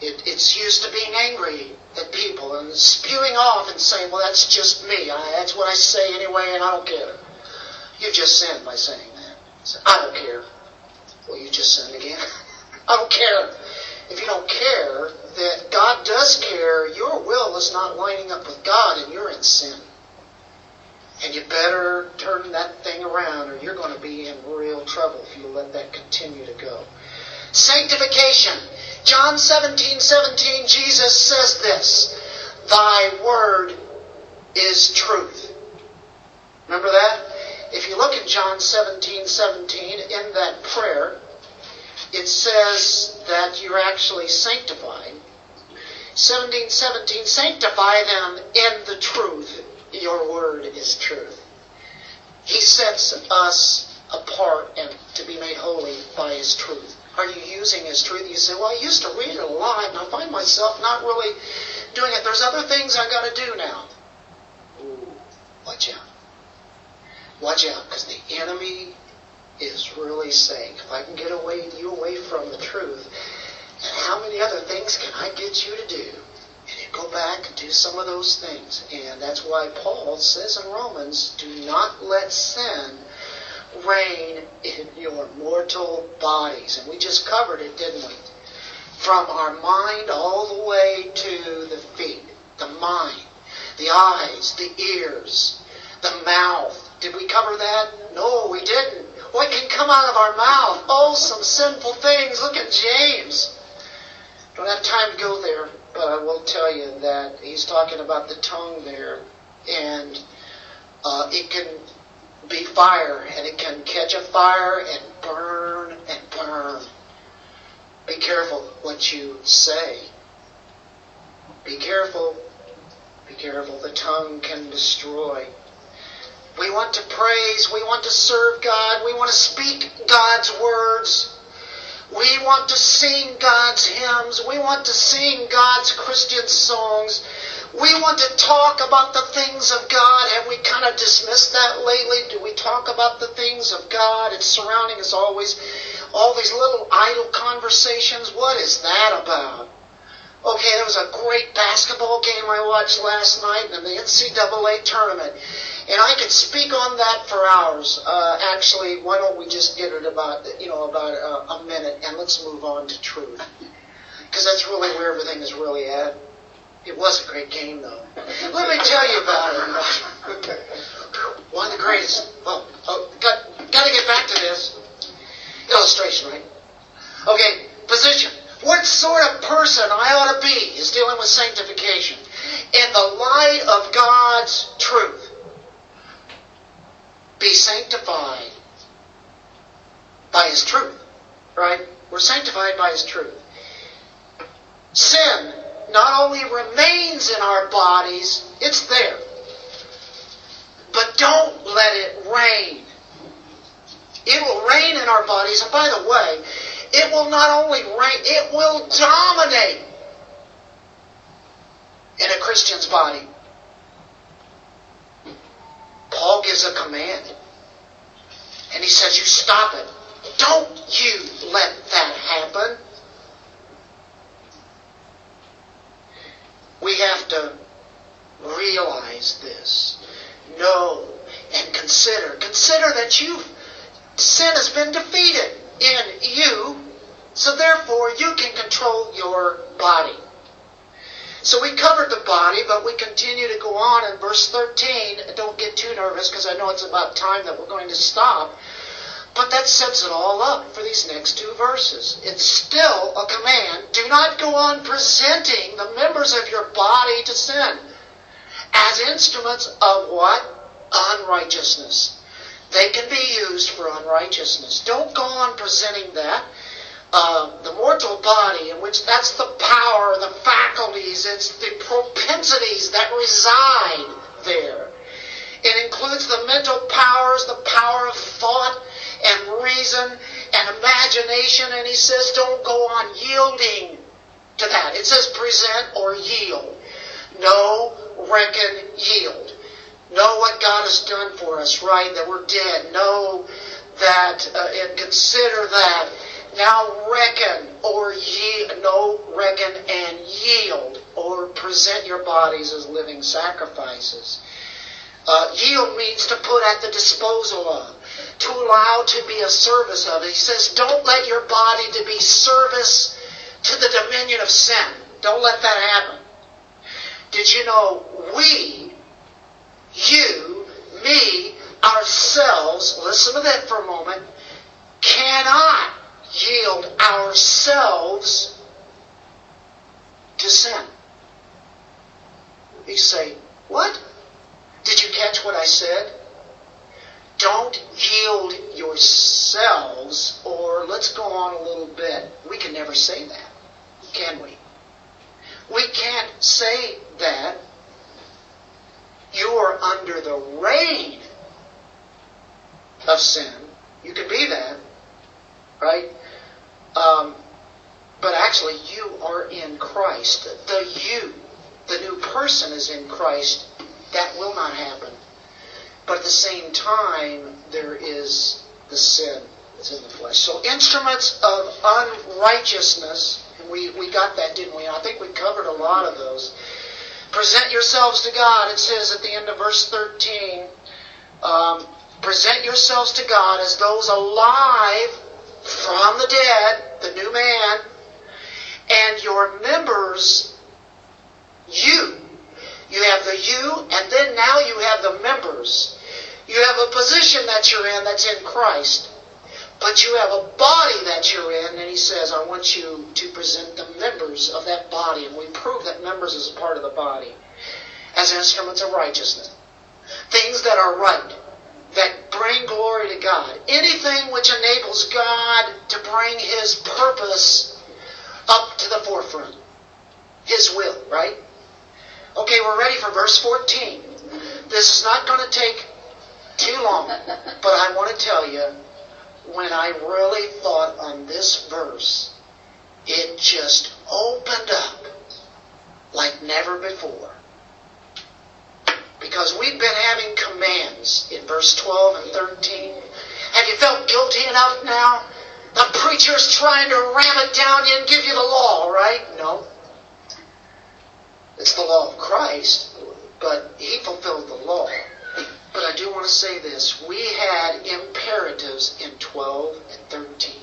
it, it's used to being angry at people and spewing off and saying, well, that's just me. I, that's what I say anyway, and I don't care. You just sinned by saying that. So, I don't care. Well, you just sinned again. <laughs> I don't care. If you don't care that God does care, your will is not lining up with God and you're in sin. And you better turn that thing around or you're going to be in real trouble if you let that continue to go. Sanctification. John 17, 17, Jesus says this, Thy word is truth. Remember that? If you look at John 17, 17, in that prayer, it says that you're actually sanctified. 17, 17, sanctify them in the truth. Your word is truth. He sets us apart and to be made holy by his truth are you using his truth? You say, well, I used to read it a lot, and I find myself not really doing it. There's other things I got to do now. Ooh, watch out. Watch out, because the enemy is really saying, if I can get away you away from the truth, and how many other things can I get you to do? Go back and do some of those things. And that's why Paul says in Romans, do not let sin reign in your mortal bodies. And we just covered it, didn't we? from our mind all the way to the feet. The mind, the eyes, the ears, the mouth. Did we cover that? No, we didn't. What can come out of our mouth? Oh, some sinful things. Look at James. Don't have time to go there, but I will tell you that he's talking about the tongue there, and uh, it can be fire, and it can catch a fire and burn and burn. Be careful what you say. Be careful. Be careful. The tongue can destroy. We want to praise. We want to serve God. We want to speak God's words. We want to sing God's hymns. We want to sing God's Christian songs. We want to talk about the things of God. Have we kind of dismissed that lately? Do we talk about the things of God? It's surrounding us always. All these little idle conversations. What is that about? Okay, there was a great basketball game I watched last night in the NCAA tournament. And I could speak on that for hours. Uh, actually, why don't we just get it about, you know, about a, a minute and let's move on to truth. <laughs> Because that's really where everything is really at. It was a great game, though. Let me tell you about it. <laughs> One of the greatest. Oh, oh got, got to get back to this illustration, right? Okay, position. What sort of person I ought to be is dealing with sanctification in the light of God's truth. Be sanctified by His truth, right? We're sanctified by His truth. Sin not only remains in our bodies, it's there. But don't let it reign. It will reign in our bodies, and by the way, it will not only reign, it will dominate in a Christian's body. Paul gives a command. And he says, You stop it. Don't you let that happen. We have to realize this. Know and consider. Consider that you sin has been defeated in you, so therefore you can control your body. So we covered the body, but we continue to go on in verse 13. Don't get too nervous because I know it's about time that we're going to stop. But that sets it all up for these next two verses. It's still a command. Do not go on presenting the members of your body to sin as instruments of what? Unrighteousness. They can be used for unrighteousness. Don't go on presenting that. Uh, the mortal body, in which that's the power, the faculties, it's the propensities that reside there. It includes the mental powers, the power of thought, and reason and imagination. And he says, don't go on yielding to that. It says present or yield. No, reckon, yield. Know what God has done for us, right? That we're dead. Know that uh, and consider that. Now reckon or ye, no, reckon, and yield or present your bodies as living sacrifices. Uh, yield means to put at the disposal of to allow to be a service of. He says, don't let your body to be service to the dominion of sin. Don't let that happen. Did you know we, you, me, ourselves, listen to that for a moment, cannot yield ourselves to sin. You say, what? Did you catch what I said? don't yield yourselves, or let's go on a little bit. We can never say that, can we? We can't say that you're under the reign of sin. You can be that, right? Um, but actually, you are in Christ. The you, the new person is in Christ. That will not happen but at the same time, there is the sin that's in the flesh. So instruments of unrighteousness, and we, we got that, didn't we? I think we covered a lot of those. Present yourselves to God, it says at the end of verse 13. Um, present yourselves to God as those alive from the dead, the new man, And your members, you, you have the you, and then now you have the members. You have a position that you're in that's in Christ. But you have a body that you're in, and he says, I want you to present the members of that body. And we prove that members is a part of the body as instruments of righteousness. Things that are right, that bring glory to God. Anything which enables God to bring his purpose up to the forefront. His will, right? Okay, we're ready for verse 14. This is not going to take too long, <laughs> but I want to tell you when I really thought on this verse, it just opened up like never before. Because we've been having commands in verse 12 and 13. Have you felt guilty enough now? The preacher's trying to ram it down you and give you the law, right? No. It's the law of Christ, but he fulfilled the law. But I do want to say this. We had imperatives in 12 and 13.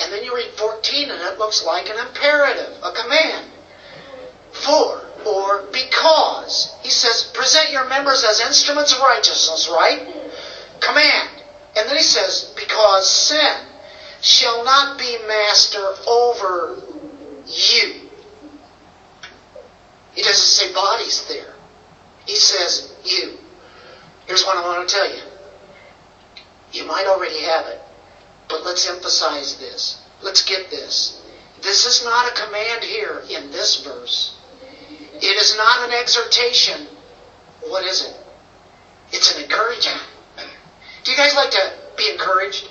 And then you read 14 and it looks like an imperative, a command. For or because. He says, present your members as instruments of righteousness, right? Command. And then he says, because sin shall not be master over you. He doesn't say bodies there. He says you. Here's what I want to tell you. You might already have it, but let's emphasize this. Let's get this. This is not a command here in this verse. It is not an exhortation. What is it? It's an encouragement. Do you guys like to be encouraged?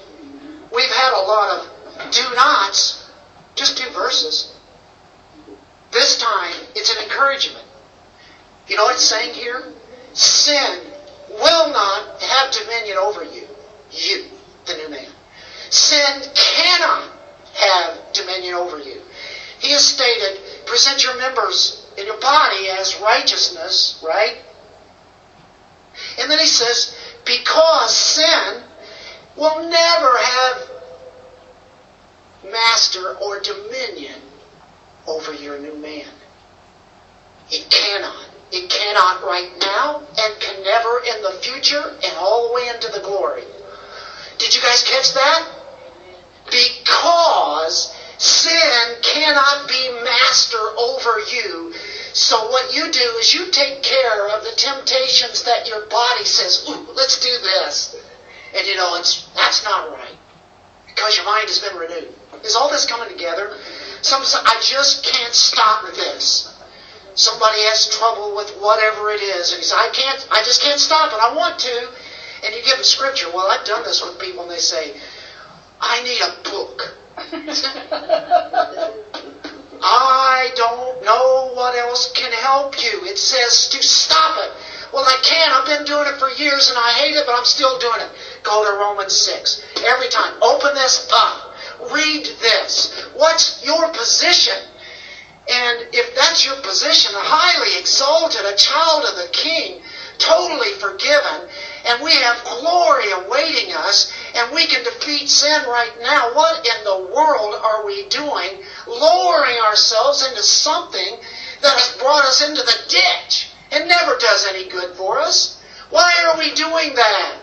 We've had a lot of do nots, just two verses. This time, it's an encouragement. You know what it's saying here? Sin will not have dominion over you. You, the new man. Sin cannot have dominion over you. He has stated, present your members in your body as righteousness, right? And then he says, because sin will never have master or dominion over your new man. It cannot. It cannot right now and can never in the future and all the way into the glory. Did you guys catch that? Because sin cannot be master over you. So what you do is you take care of the temptations that your body says, ooh, let's do this. And you know, it's that's not right. Because your mind has been renewed. Is all this coming together? Some, I just can't stop this. Somebody has trouble with whatever it is, and he says, I can't, I just can't stop it. I want to. And you give them scripture. Well, I've done this with people, and they say, I need a book. <laughs> I don't know what else can help you. It says to stop it. Well, I can't. I've been doing it for years and I hate it, but I'm still doing it. Go to Romans 6. Every time. Open this up. Read this. What's your position? And if that's your position, highly exalted, a child of the King, totally forgiven, and we have glory awaiting us, and we can defeat sin right now, what in the world are we doing? Lowering ourselves into something that has brought us into the ditch and never does any good for us. Why are we doing that?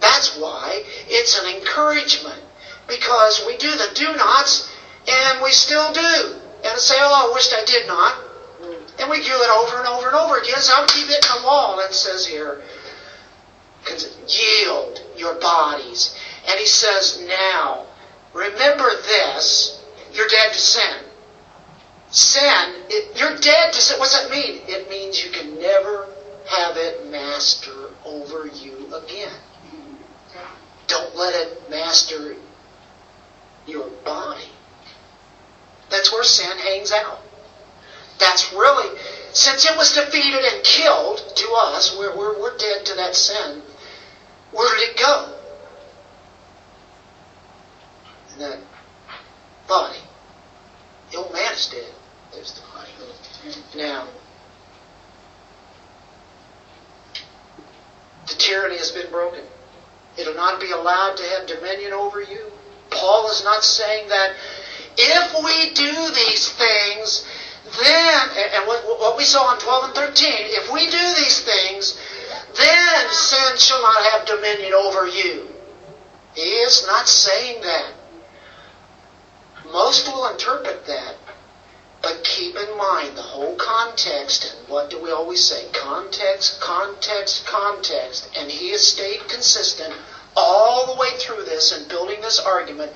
That's why it's an encouragement. Because we do the do nots and we still do. And say, oh, I wished I did not. And we do it over and over and over again. So I'll keep hitting the wall. It says here, yield your bodies. And he says, now, remember this, you're dead to sin. Sin, it, you're dead to sin. What's that mean? It means you can never have it master over you again. Don't let it master your body. That's where sin hangs out. That's really, since it was defeated and killed to us, we're, we're, we're dead to that sin. Where did it go? In that body. The old man is dead. There's the body. Now, the tyranny has been broken. It'll not be allowed to have dominion over you. Paul is not saying that If we do these things, then, and what we saw in 12 and 13, if we do these things, then sin shall not have dominion over you. He is not saying that. Most will interpret that. But keep in mind the whole context, and what do we always say? Context, context, context. And he has stayed consistent all the way through this and building this argument,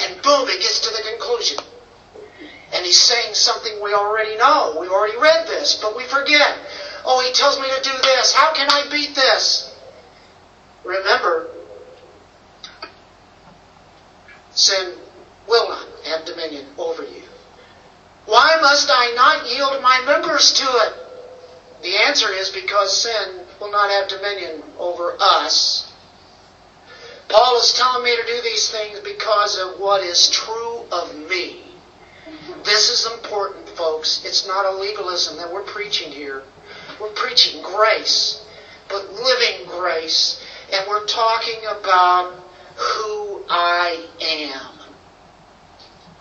and boom, it gets to the conclusion. And he's saying something we already know. We already read this, but we forget. Oh, he tells me to do this. How can I beat this? Remember, sin will not have dominion over you. Why must I not yield my members to it? The answer is because sin will not have dominion over us. Paul is telling me to do these things because of what is true of me. This is important, folks. It's not a legalism that we're preaching here. We're preaching grace, but living grace. And we're talking about who I am.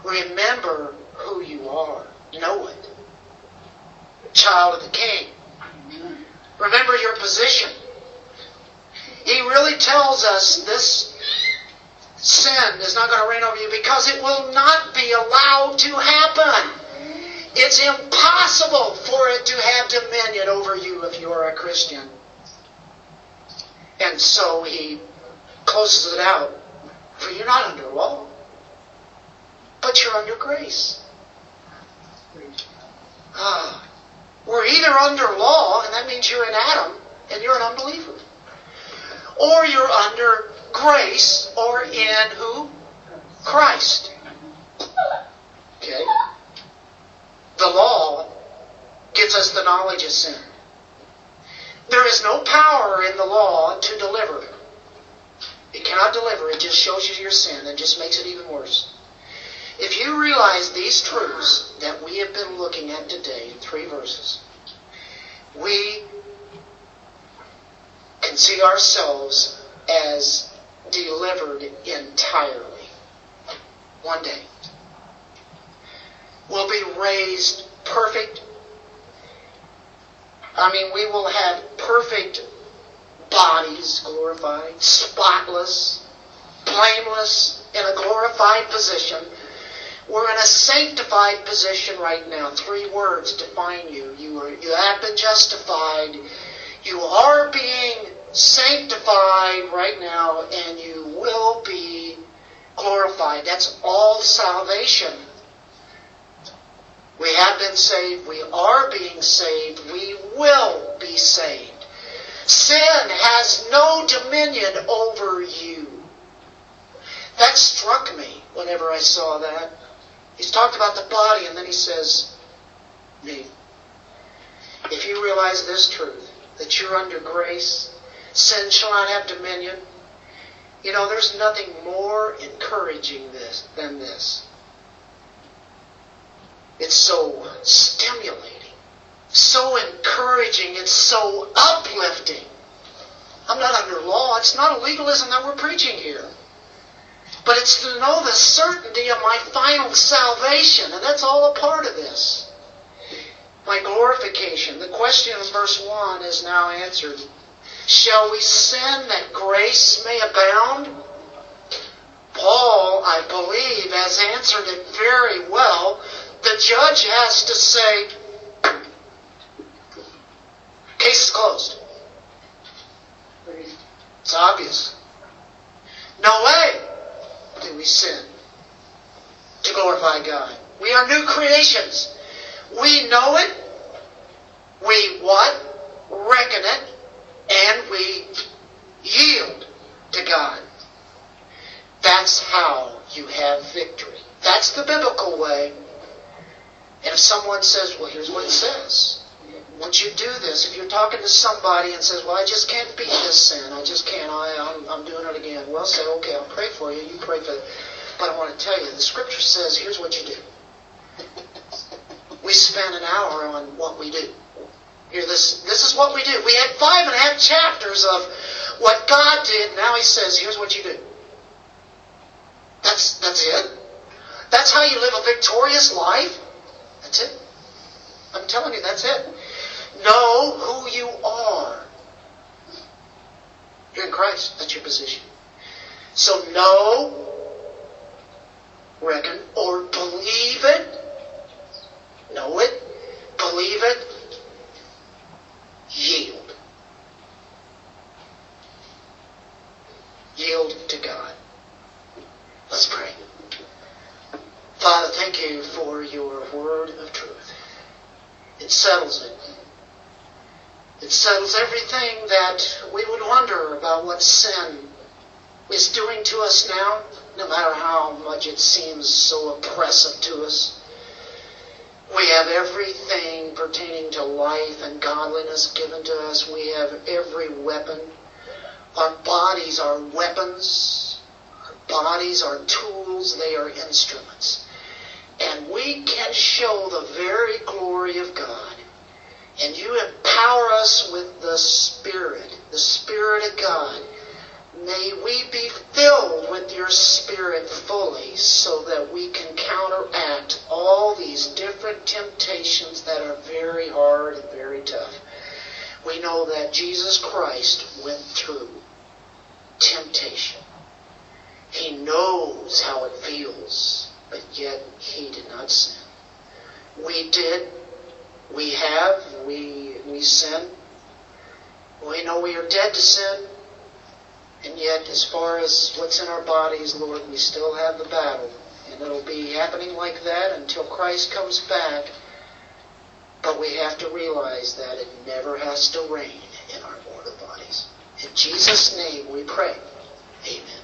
Remember who you are. Know it. Child of the King. Remember your position. He really tells us this sin is not going to reign over you because it will not be allowed to happen. It's impossible for it to have dominion over you if you are a Christian. And so he closes it out. For you're not under law, but you're under grace. Ah, we're either under law, and that means you're in Adam, and you're an unbeliever. Or you're under grace, or in who? Christ. Okay? The law gives us the knowledge of sin. There is no power in the law to deliver. It cannot deliver. It just shows you your sin and just makes it even worse. If you realize these truths that we have been looking at today three verses, we can see ourselves as delivered entirely. One day We'll be raised perfect. I mean, we will have perfect bodies glorified, spotless, blameless, in a glorified position. We're in a sanctified position right now. Three words define you. You, are, you have been justified. You are being sanctified right now, and you will be glorified. That's all salvation. We have been saved. We are being saved. We will be saved. Sin has no dominion over you. That struck me whenever I saw that. He's talked about the body and then he says, me. If you realize this truth, that you're under grace, sin shall not have dominion. You know, there's nothing more encouraging this than this. It's so stimulating, so encouraging, it's so uplifting. I'm not under law. It's not a legalism that we're preaching here. But it's to know the certainty of my final salvation, and that's all a part of this. My glorification. The question in verse 1 is now answered. Shall we sin that grace may abound? Paul, I believe, has answered it very well the judge has to say, case is closed. It's obvious. No way do we sin to glorify God. We are new creations. We know it. We what? Reckon it. And we yield to God. That's how you have victory. That's the biblical way. And if someone says, well, here's what it says. Once you do this, if you're talking to somebody and says, well, I just can't beat this sin. I just can't. I, I'm, I'm doing it again. Well, say, okay, I'll pray for you. You pray for it. But I want to tell you, the scripture says, here's what you do. <laughs> We spend an hour on what we do. Here, this, this is what we do. We had five and a half chapters of what God did. Now he says, here's what you do. That's, that's it. That's how you live a victorious life? That's it. I'm telling you, that's it. Know who you are. You're in Christ. That's your position. So know, reckon, or believe it. Know it, believe it, yield. Yield to God. Let's pray. Father, thank you for your word of truth. It settles it. It settles everything that we would wonder about what sin is doing to us now, no matter how much it seems so oppressive to us. We have everything pertaining to life and godliness given to us. We have every weapon. Our bodies are weapons. Our bodies are tools. They are instruments. And we can show the very glory of God. And you empower us with the Spirit, the Spirit of God May we be filled with your Spirit fully so that we can counteract all these different temptations that are very hard and very tough. We know that Jesus Christ went through temptation. He knows how it feels, but yet he did not sin. We did. We have. We, we sin. We know we are dead to sin. And yet, as far as what's in our bodies, Lord, we still have the battle. And it'll be happening like that until Christ comes back. But we have to realize that it never has to reign in our mortal bodies. In Jesus' name we pray. Amen.